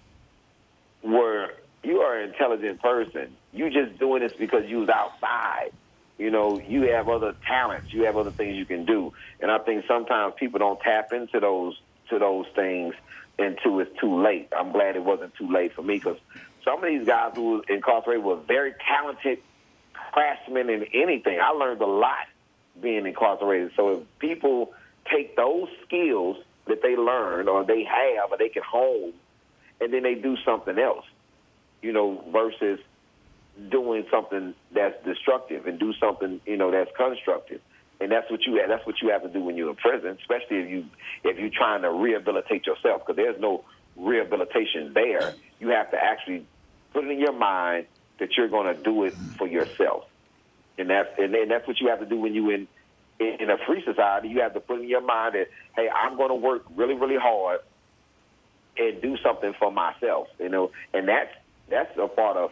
were you are an intelligent person. You just doing this because you was outside. You know, you have other talents. You have other things you can do. And I think sometimes people don't tap into those to those things until it's too late. I'm glad it wasn't too late for me because some of these guys who were incarcerated were very talented craftsmen in anything. I learned a lot being incarcerated. So if people take those skills that they learned or they have or they can hone and then they do something else, you know, versus doing something that's destructive and do something, you know, that's constructive. And that's what you that's what you have to do when you're in prison, especially if you if you're trying to rehabilitate yourself because there's no rehabilitation there. You have to actually put it in your mind that you're going to do it for yourself. And that's and, then that's what you have to do when you in in a free society. You have to put in your mind that hey, I'm going to work really really hard and do something for myself. You know, and that's that's a part of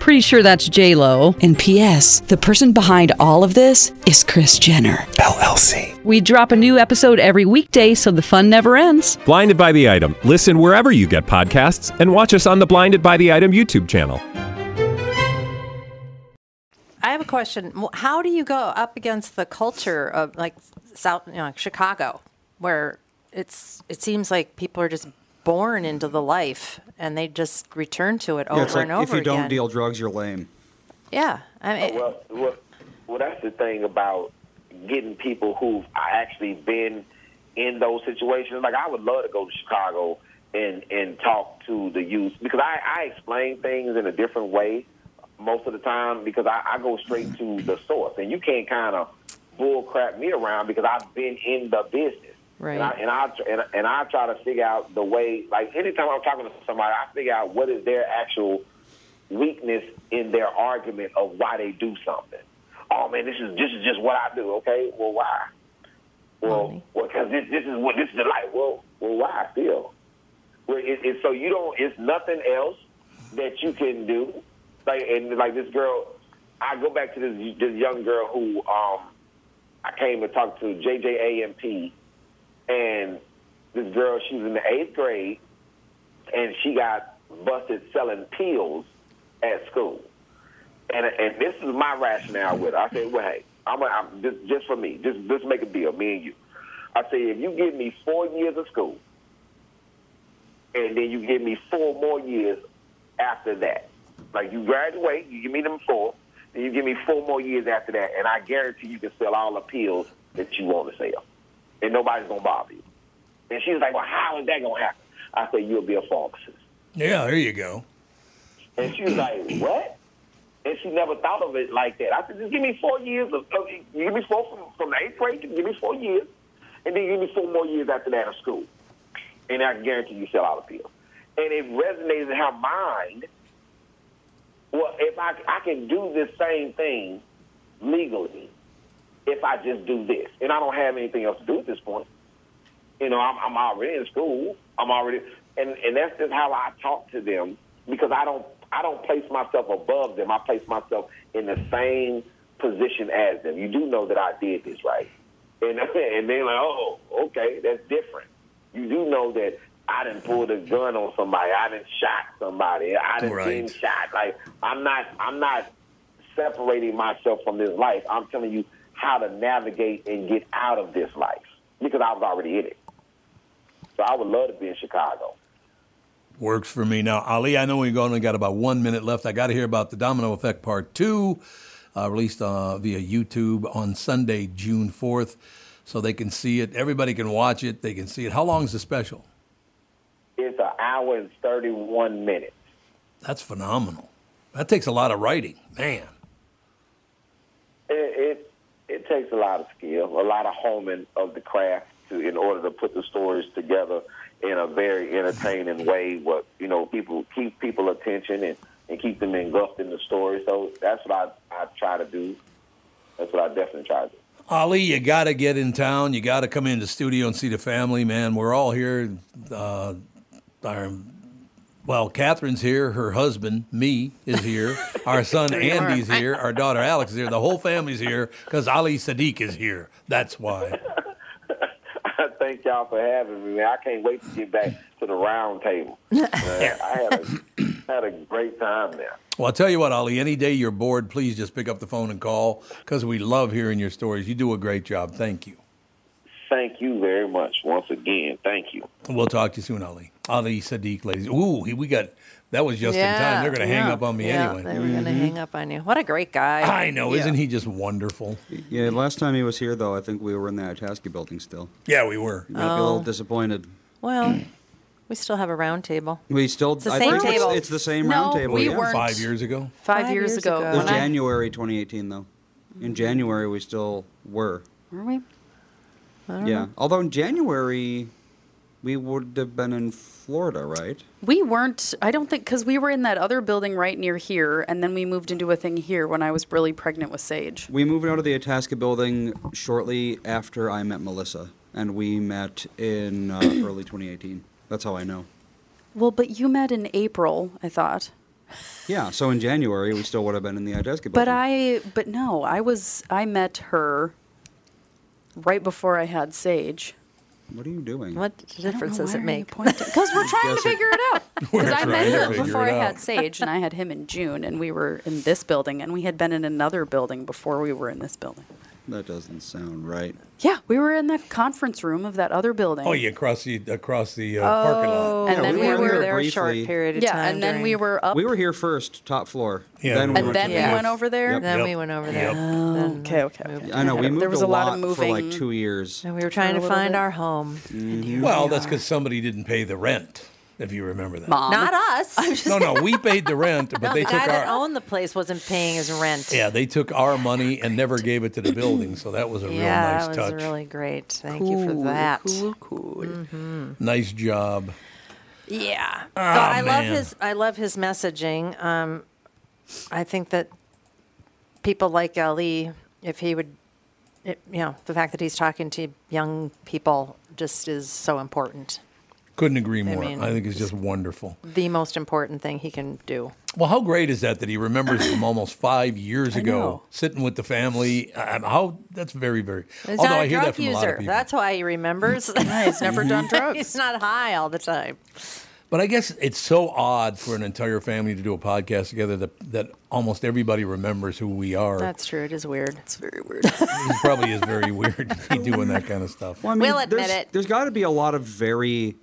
Pretty sure that's J Lo. And P.S. The person behind all of this is Kris Jenner. LLC. We drop a new episode every weekday, so the fun never ends. Blinded by the item. Listen wherever you get podcasts, and watch us on the Blinded by the Item YouTube channel. I have a question. How do you go up against the culture of like South, you know, like Chicago, where it's it seems like people are just born into the life and they just return to it Yeah, over it's like and over again. if you don't deal drugs, you're lame. Yeah, I mean, Well, well, well, that's the thing about getting people who've actually been in those situations. Like, I would love to go to Chicago and and talk to the youth because I, I explain things in a different way most of the time because I, I go straight to the source, and you can't kind of bull crap me around because I've been in the business. Right. And I, and I and, and I try to figure out the way. Like anytime I'm talking to somebody, I figure out what is their actual weakness in their argument of why they do something. Oh man, this is this is just what I do. Okay, well why? Well, Money. well, because this this is what this is the life. Well, well, why still? Well, it, it, so you don't. It's nothing else that you can do. Like and like this girl, I go back to this this young girl who um I came to talk to JJAMP, and this girl she was in the eighth grade, and she got busted selling pills at school. And and this is my rationale with it. I said, well, hey, I'm, gonna- I'm just just for me, just just make a deal, me and you. I say, if you give me four years of school, and then you give me four more years after that. Like you graduate, you give me them four, then you give me four more years after that, and I guarantee you can sell all the pills that you want to sell, and nobody's gonna bother you. And she was like, "Well, how is that gonna happen?" I said, "You'll be a pharmacist." Yeah, there you go. And she was like, "What?" And she never thought of it like that. I said, "Just give me four years of, of give me four from, from the eighth grade. Give me four years, and then give me four more years after that of school, and I guarantee you sell out of pills." And it resonated in her mind. Well, if I I can do this same thing legally, if I just do this, and I don't have anything else to do at this point. You know, I'm, I'm already in school. I'm already, and and that's just how I talk to them because I don't I don't place myself above them. I place myself in the same position as them. You do know that I did this, right? And and they're like, oh, okay, that's different. You do know that I didn't pull the gun on somebody. I didn't shot somebody. I didn't Right. shot. Like I'm not I'm not separating myself from this life. I'm telling you how to navigate and get out of this life because I was already in it. So I would love to be in Chicago. Works for me. Now, Ali, I know we've only got about one minute left. I got to hear about the Domino Effect Part 2, uh, released uh, via YouTube on Sunday, June 4th, so they can see it. Everybody can watch it. They can see it. How long is the special? It's an hour and 31 minutes. That's phenomenal. That takes a lot of writing. Man. Takes a lot of skill, a lot of homing of the craft to in order to put the stories together in a very entertaining way. What you know, people keep people attention and, and keep them engulfed in the story. So that's what I I try to do. That's what I definitely try to do. Ali, you got to get in town. You got to come in the studio and see the family, man. We're all here. Uh, our, well, Catherine's here. Her husband, me, is here. Our son. Andy's here. Our daughter Alex is here. The whole family's here because Ali Siddiq is here. That's why. I thank y'all for having me, man. I can't wait to get back to the round table. Uh, I had a had a great time there. Well, I'll tell you what, Ali, any day you're bored, please just pick up the phone and call because we love hearing your stories. You do a great job. Thank you. Thank you very much once again. Thank you. We'll talk to you soon, Ali. Ali Siddiq, ladies. Ooh, he- we got that was just in time. They're going to hang up on me yeah, anyway. They were going to mm-hmm. hang up on you. What a great guy. I know, isn't he just wonderful? Yeah, last time he was here, though, I think we were in the Itasca building still. Yeah, we were. You might be a little Oh. disappointed. Well, we still have a round table. We still, the I same think table. It's, it's the same No, round table. we yeah. weren't. Five years ago. Five, Five years, years ago. ago. It was January 2018, though. In January, we still were. were we? Yeah. Although in January, we would have been in Florida, right? We weren't. I don't think because we were in that other building right near here, and then we moved into a thing here when I was really pregnant with Sage. We moved out of the Itasca building shortly after I met Melissa, and we met in uh, early 2018. That's how I know. Well, but you met in April, I thought. Yeah, so in January, we still would have been in the Itasca building. But I, but no, I was. I met her right before I had Sage. What are you doing? What difference does it make? Because we're trying to figure it out. Because I met trying to her figure before I had Sage, and I had him in June, and we were in this building, and we had been in another building before we were in this building. That doesn't sound right. Yeah, we were in the conference room of that other building. Oh, yeah, across the across the uh, parking lot. And Yeah, then we we were were here there a short period of yeah, time. and then we were up. We were here first, top floor. Yeah. Then we and then we the went over there. Yep. Then Yep. we went over there. Yep. Then Okay, okay, okay. I know we There moved was a a lot lot of for like two years. And we were trying to find bit. our home. Well, that's because somebody didn't pay the rent, if you remember that. Mom. Not us. No, no, we paid the rent, but no, they the took guy that our owned the place wasn't paying his rent. yeah, they took our money and never gave it to the building. So that was a real nice touch. Yeah, nice that was touch. really great. Thank you for that. Cool, cool. Nice job. Yeah. Ah, But I love his I love his messaging. Um, I think that people like Ali, if he would, it, you know, the fact that he's talking to young people just is so important. Couldn't agree more. I, mean, think it's just wonderful. The most important thing he can do. Well, how great is that that he remembers from almost five years I ago, know. sitting with the family? Um, how that's very, very. He's although not a I hear drug that from a lot user. of people. That's why he remembers. he's never done drugs. he's not high all the time. But I guess it's so odd for an entire family to do a podcast together that, that almost everybody remembers who we are. That's true. It is weird. It's very weird. it probably is very weird to be doing that kind of stuff. Well, I We'll admit there's, it. There's got to be a lot of very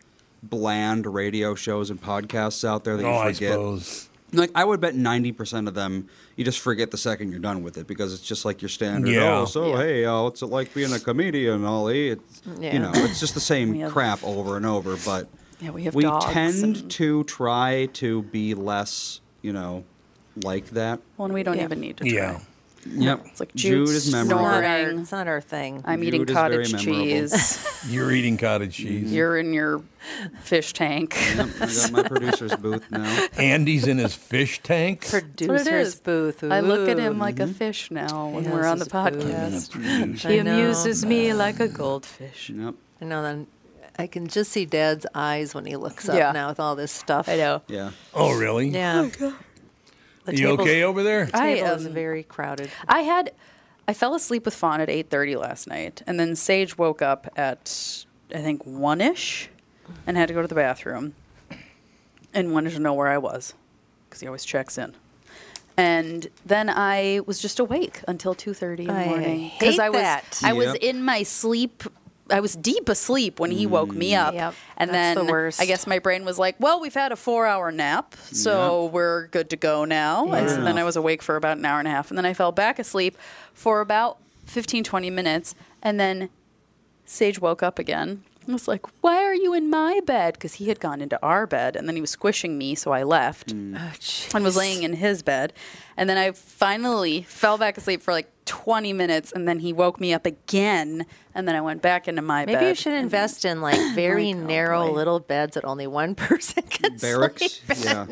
bland radio shows and podcasts out there that Oh, you I forget. suppose. Like I would bet ninety percent of them you just forget the second you're done with it because it's just like your standard. Yeah. Oh, so hey, uh, what's it like being a comedian, Ali? It's Yeah. you know, it's just the same have- crap over and over. But Yeah, we have we dogs tend and- to try to be less, you know, like that. Well, and we don't Yeah. even need to try. Yeah. Yep. It's like Jude Jude's is It's not, our, Snoring. it's not our thing. I'm Jude eating cottage cheese. You're eating cottage cheese. You're in your fish tank. Yep, I got my producer's booth now. Andy's in his fish tank. That's what it Producer's is. booth. I look at him Ooh. like a fish now when He we're on the podcast. He amuses me like a goldfish. Yep. I know. Then I can just see Dad's eyes when he looks up Yeah. now with all this stuff. I know. Yeah. Oh, really? Yeah. Oh The You table's- okay over there? I, Table is um, very crowded. I had, I fell asleep with Fawn at 8:30 last night, and then Sage woke up at I think one ish, and had to go to the bathroom, and wanted to know where I was, because he always checks in. And then I was just awake until 2:30 in the morning because I was that. I was in my sleep. I was deep asleep when he woke me up, Yep, and the then worst. I guess my brain was like, "Well, we've had a four-hour nap, so we're good to go now." And so then I was awake for about an hour and a half, and then I fell back asleep for about 15, 20 minutes, and then Sage woke up again. I was like, "Why are you in my bed?" Because he had gone into our bed, and then he was squishing me, so I left Mm. Oh, and was laying in his bed. And then I finally fell back asleep for like 20 minutes, and then he woke me up again, and then I went back into my bed. Maybe you should invest in like very Like, oh, narrow boy. little beds that only one person can Barracks. sleep in. Yeah.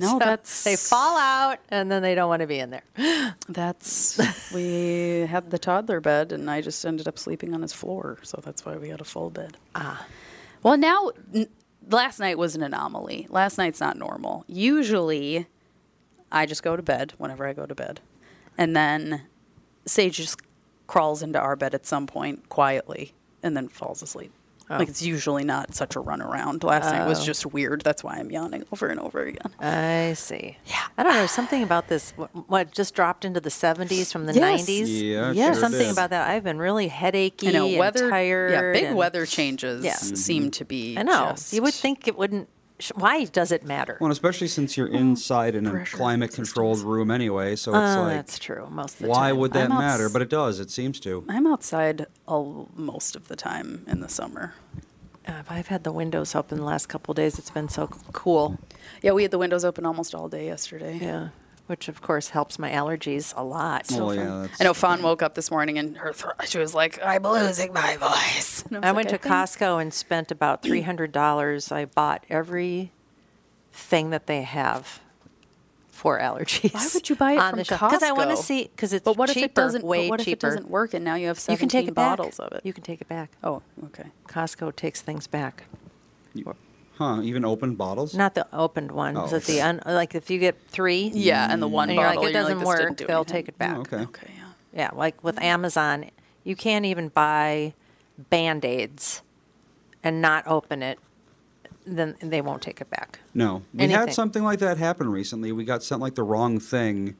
No, So that's they fall out and then they don't want to be in there. That's we had the toddler bed, and I just ended up sleeping on his floor, so that's why we had a full bed. Ah, well, now n- last night was an anomaly. Last night's not normal. Usually, I just go to bed whenever I go to bed, and then Sage just crawls into our bed at some point quietly, and then falls asleep. Oh. Like it's usually not such a runaround. Last night was oh. just weird. That's why I'm yawning over and over again. I see. Yeah. I don't know. Something about this, what, what just dropped into the 70s from the Yes. 90s. Yeah, it sure something did. about that. I've been really headachy You know and weather. tired. yeah, big and- weather changes Yeah. Mm-hmm. seem to be. I know. just- You would think it wouldn't. Sh- Why does it matter? Well, especially since you're inside in a pressure climate-controlled room anyway, so it's Oh, like, that's true. Most of the why time. would that I'm matter? outs- But it does. It seems to. I'm outside all, most of the time in the summer. Uh, I've had the windows open the last couple of days. It's been so c- cool. Yeah, we had the windows open almost all day yesterday. Yeah. Which, of course, helps my allergies a lot. Oh yeah, I know Fawn woke up this morning and her thro- she was like, "I'm losing my voice." And was I like, went to think- Costco and spent about three hundred dollars. I bought every thing that they have for allergies. Why would you buy it on from the Because I want to Costco? see. Because it's But what cheaper, if it doesn't? way but what if cheaper. it doesn't work and now you have you 17 can take it back. bottles of it? You can take it back. oh, okay. Costco takes things back. Huh? Even open bottles? Not the opened ones. Oh, but the un, like if you get three, Yeah, and the one and you're bottle like it doesn't "This didn't work, do they'll anything." take it back. Oh, okay. Okay, yeah. Yeah, like with hmm. Amazon, you can't even buy band aids and not open it. Then they won't take it back. No, we Anything. had something like that happen recently. We got sent like the wrong thing,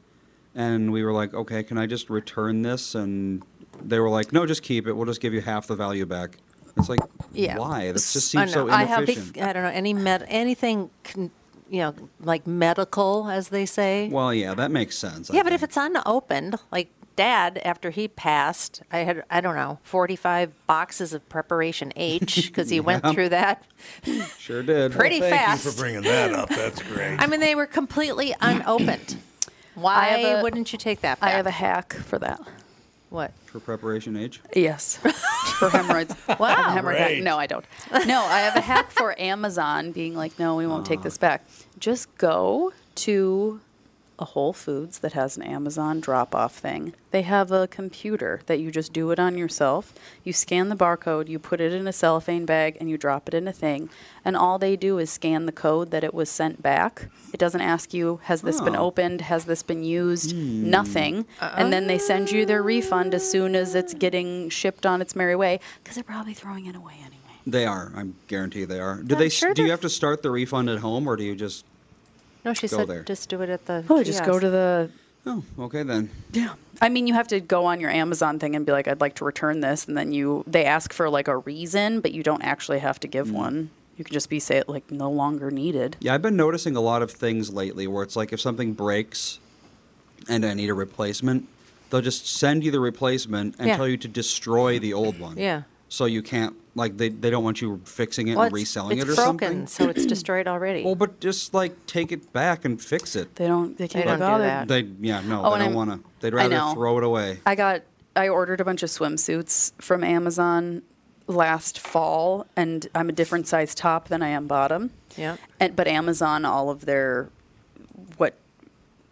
and we were like, "Okay, can I just return this?" And they were like, "No, just keep it. We'll just give you half the value back." It's like, Yeah. why? That just I seems so know. I have inefficient. I don't know any med anything, con, you know, like medical as they say. well, yeah, that makes sense. I yeah, but if it's unopened, like Dad, after he passed, I had I don't know forty five boxes of preparation H because he went through that sure did. pretty Thank fast. you for bringing that up. That's great. I mean, they were completely unopened. Why a- wouldn't you take that I have a hack for that. What? for Preparation H. Yes, for hemorrhoids. Wow. I have a hemorrhoid hack. Great. No, I don't. No, I have a hack for Amazon being like, no, we won't take this uh-huh. back. Just go to a Whole Foods that has an Amazon drop off thing. They have a computer that you just do it on yourself. You scan the barcode, you put it in a cellophane bag, and you drop it in a thing. And all they do is scan the code that it was sent back. It doesn't ask you, has this been Oh. opened? Has this been used? Hmm. Nothing. And then they send you their refund as soon as it's getting shipped on its merry way because they're probably throwing it away anyway. They are. I guarantee they are. Do I'm they? sure do you have to start the refund at home, or do you just? No, she Go said there. just do it at the. Oh, just go to the Oh, okay then. Yeah. I mean, you have to go on your Amazon thing and be like, I'd like to return this. And then you, they ask for like a reason, but you don't actually have to give mm. one. You You can just be say it like no longer needed. Yeah, I've been noticing a lot of things lately where it's like if something breaks and I need a replacement, they'll just send you the replacement and Yeah. tell you to destroy the old one. Yeah. So you can't like they, they don't want you fixing it Well, and it's, reselling it's it or broken, something. so it's destroyed already. Well, but just like take it back and fix it. They don't. They can't don't be do bothered. that. They yeah no Oh, they and don't I'm- want to. They'd I rather know. throw it away. I got. I ordered a bunch of swimsuits from Amazon last fall, and I'm a different size top than I am bottom. Yep. And but Amazon, all of their what.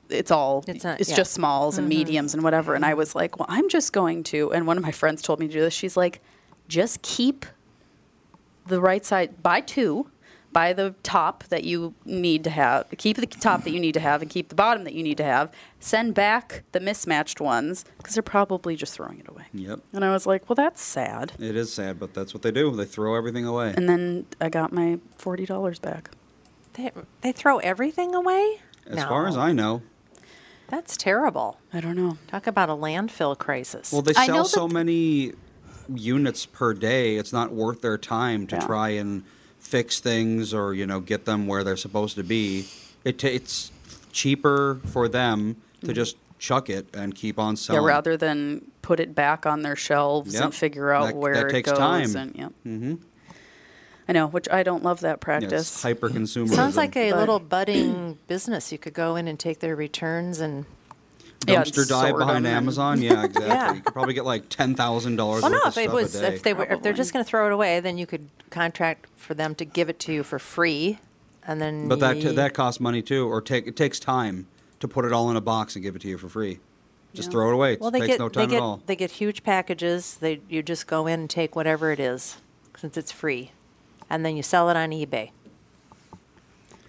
It's all. It's It's, not- yeah. just smalls and mm-hmm. mediums and whatever. And I was like, well, I'm just going to. And one of my friends told me to do this. She's like, just keep the right side. Buy two. Buy the top that you need to have. Keep the top that you need to have, and keep the bottom that you need to have. Send back the mismatched ones because they're probably just throwing it away. Yep. And I was like, well, that's sad. It is sad, but that's what they do. They throw everything away. And then I got my forty dollars back. they, they throw everything away? as No. far as I know. That's terrible. I don't know. Talk about a landfill crisis. Well, they I sell know so that- many units per day. It's not worth their time to Yeah. try and fix things or you know get them where they're supposed to be. It ta it's cheaper for them to just chuck it and keep on Mm-hmm. Yeah, selling. rather than put it back on their shelves Yep. and figure out That- where that it takes goes. time. And yep. Mm-hmm. I know, which I don't love that practice. it's hyper consumerism. Sounds like a But- little budding business. You could go in and take their returns and. Yeah, dumpster dive behind Amazon. Yeah, exactly. Yeah. You could probably get like ten thousand dollars Well, no, if it was if they were if they're just going to throw it away, then you could contract for them to give it to you for free, and then. but that you- that costs money too, or take it takes time to put it all in a box and give it to you for free. Just Yeah. throw it away. It well, they takes get no they get at all. they get huge packages. They you just go in and take whatever it is, since it's free, and then you sell it on eBay.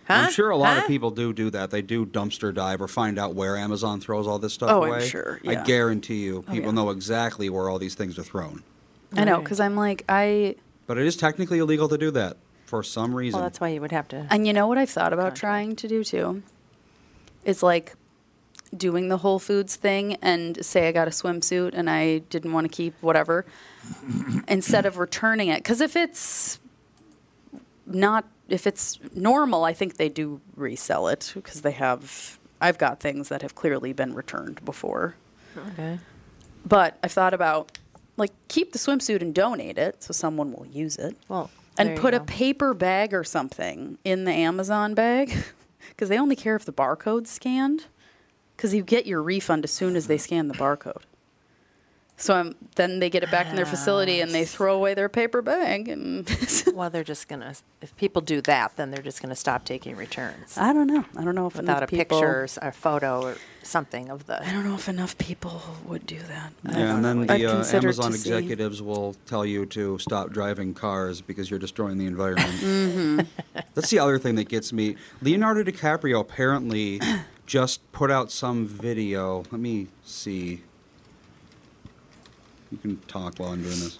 Huh? I'm sure a lot Huh? of people do do that. They do dumpster dive or find out where Amazon throws all this stuff Oh, I'm away. sure, I guarantee you, oh, people yeah. know exactly where all these things are thrown. I know, because I'm like, I. But it is technically illegal to do that for some reason. Well, that's why you would have to. And you know what I've thought about trying to do too? Is like doing the Whole Foods thing and say I got a swimsuit and I didn't want to keep whatever, instead of returning it. Because if it's not, if it's normal, I think they do resell it because they have. I've got things that have clearly been returned before. Okay. But I've thought about like keep the swimsuit and donate it so someone will use it. Well, and put a paper bag or something in the Amazon bag because they only care if the barcode's scanned because you get your refund as soon as they scan the barcode. So um, then they get it back in their facility and they throw away their paper bag and Well, they're just gonna. If people do that, then they're just gonna stop taking returns I don't know. I don't know if without enough a people, picture or s- or photo or something of the. I don't know if enough people would do that. Yeah, and then the uh, Amazon to see. executives will tell you to stop driving cars because you're destroying the environment. Mm-hmm. That's the other thing that gets me. Leonardo DiCaprio apparently just put out some video. Let me see. You can talk while I'm doing this.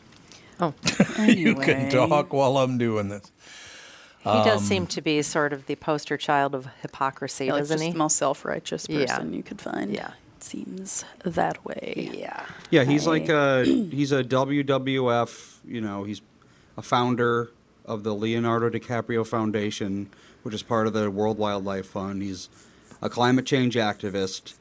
Oh, You can talk while I'm doing this. he Um, does seem to be sort of the poster child of hypocrisy, Yeah, like doesn't just he? the most self-righteous Yeah. person you could find. Yeah. It seems that way. yeah. Yeah, he's like a he's a WWF. You know, he's a founder of the Leonardo DiCaprio Foundation, which is part of the World Wildlife Fund. He's a climate change activist,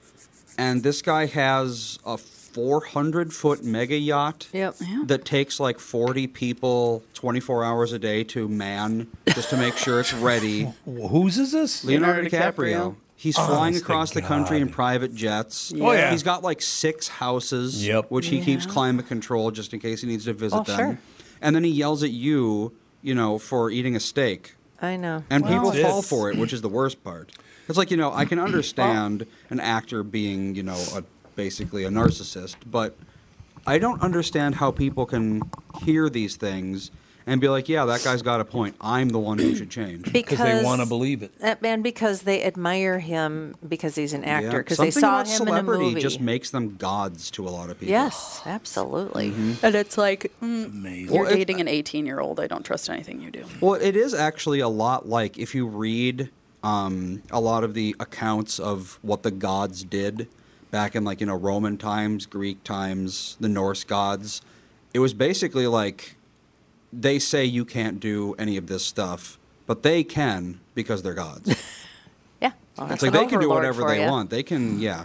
and this guy has a 400 foot mega yacht Yep. Yeah. that takes like 40 people 24 hours a day to man just to make sure it's ready. Whose is this? Leonardo, Leonardo DiCaprio. DiCaprio. He's Honest flying across the country in private jets. Oh, yeah. He's got like six houses, Yep. which he keeps climate control just in case he needs to visit Oh, them. sure. And then he yells at you, you know, for eating a steak. I know. And people fall it's- for it, which is the worst part. It's like, you know, I can understand an actor being, you know, a, basically a narcissist, but I don't understand how people can hear these things and be like, yeah, that guy's got a point. I'm the one who should change. Because they want to believe it. Uh, and because they admire him because he's an actor Yeah. because they saw about him in a celebrity movie. just makes them gods to a lot of people. yes, absolutely. Mm-hmm. And it's like, mm, Amazing. you're Well, it- dating an 18 year old. I don't trust anything you do. Well, it is actually a lot like if you read um, a lot of the accounts of what the gods did back in like you know Roman times, Greek times, the Norse gods. It was basically like they say you can't do any of this stuff, but they can because they're gods. Yeah. Well, it's like they can do whatever they ya. want. They can, yeah.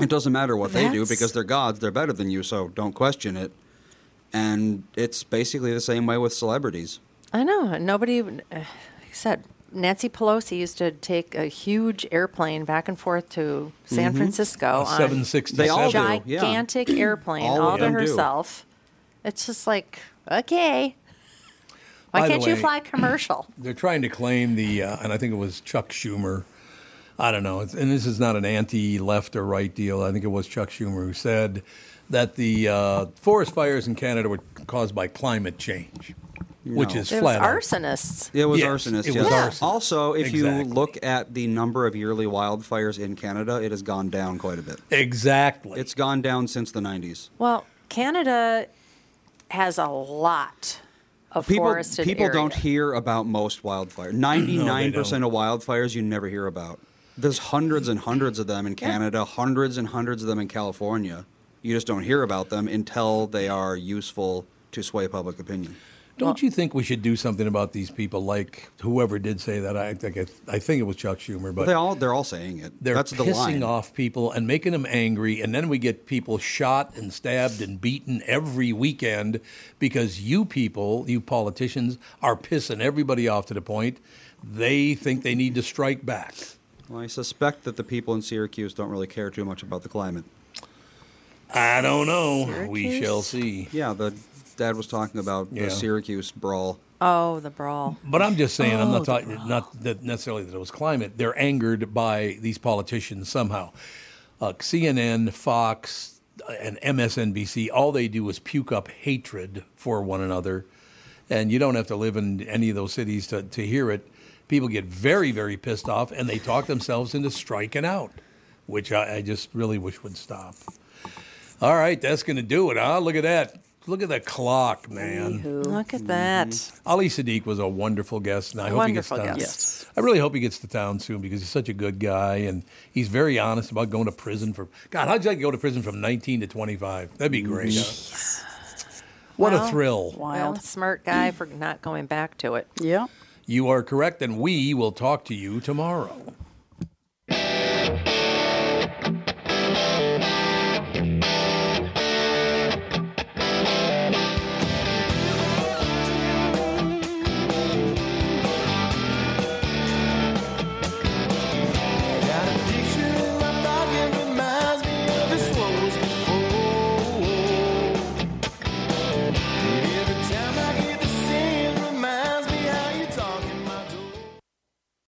It doesn't matter what they do because they're gods. They're better than you, so don't question it. And it's basically the same way with celebrities. I know. Nobody, uh, like I said, Nancy Pelosi used to take a huge airplane back and forth to San Francisco A on 767. They all do. yeah. gigantic airplane All all, to them do. herself. It's just like, okay. Why By can't you fly commercial? They're trying to claim the, uh, and I think it was Chuck Schumer. I don't know, and this is not an anti-left or right deal. I think it was Chuck Schumer who said that the uh, forest fires in Canada were caused by climate change, which is It was flat. out. arsonists. It was Yes, arsonists. it was Yeah. arson. Also, if you Exactly. look at the number of yearly wildfires in Canada, it has gone down quite a bit. Exactly. It's gone down since the 90s. Well, Canada has a lot of People, forested people area. don't hear about most wildfires. 99% of wildfires you never hear about. There's hundreds and hundreds of them in Canada, hundreds and hundreds of them in California. You just don't hear about them until they are useful to sway public opinion. Don't you think we should do something about these people? Like whoever did say that, I think it, I think it was Chuck Schumer, but They all they're all saying it. they're That's the pissing line. off people and making them angry, and then we get people shot and stabbed and beaten every weekend because you people, you politicians, are pissing everybody off to the point they think they need to strike back. Well, I suspect that the people in Syracuse don't really care too much about the climate. I don't know. We shall see. Yeah, the dad was talking about Yeah. the Syracuse brawl. Oh, the brawl. But I'm just saying, I'm Oh, not talking, not that necessarily that it was climate. They're angered by these politicians somehow. Uh, CNN, Fox, and MSNBC, all they do is puke up hatred for one another. And you don't have to live in any of those cities to, to hear it. People get very, very pissed off and they talk themselves into striking out, which I, I just really wish would stop. All right, that's going to do it, huh? Look at that. Look at that clock, man. Look at that. Ali Siddiq was a wonderful guest, and I hope he gets to Wonderful town. guest. I really hope he gets to town soon because he's such a good guy, and he's very honest about going to prison for. God, how'd you like to go to prison from 19 to 25? That'd be great. huh? What a Well, thrill! Well, smart guy for not going back to it. Yeah. You are correct, and we will talk to you tomorrow.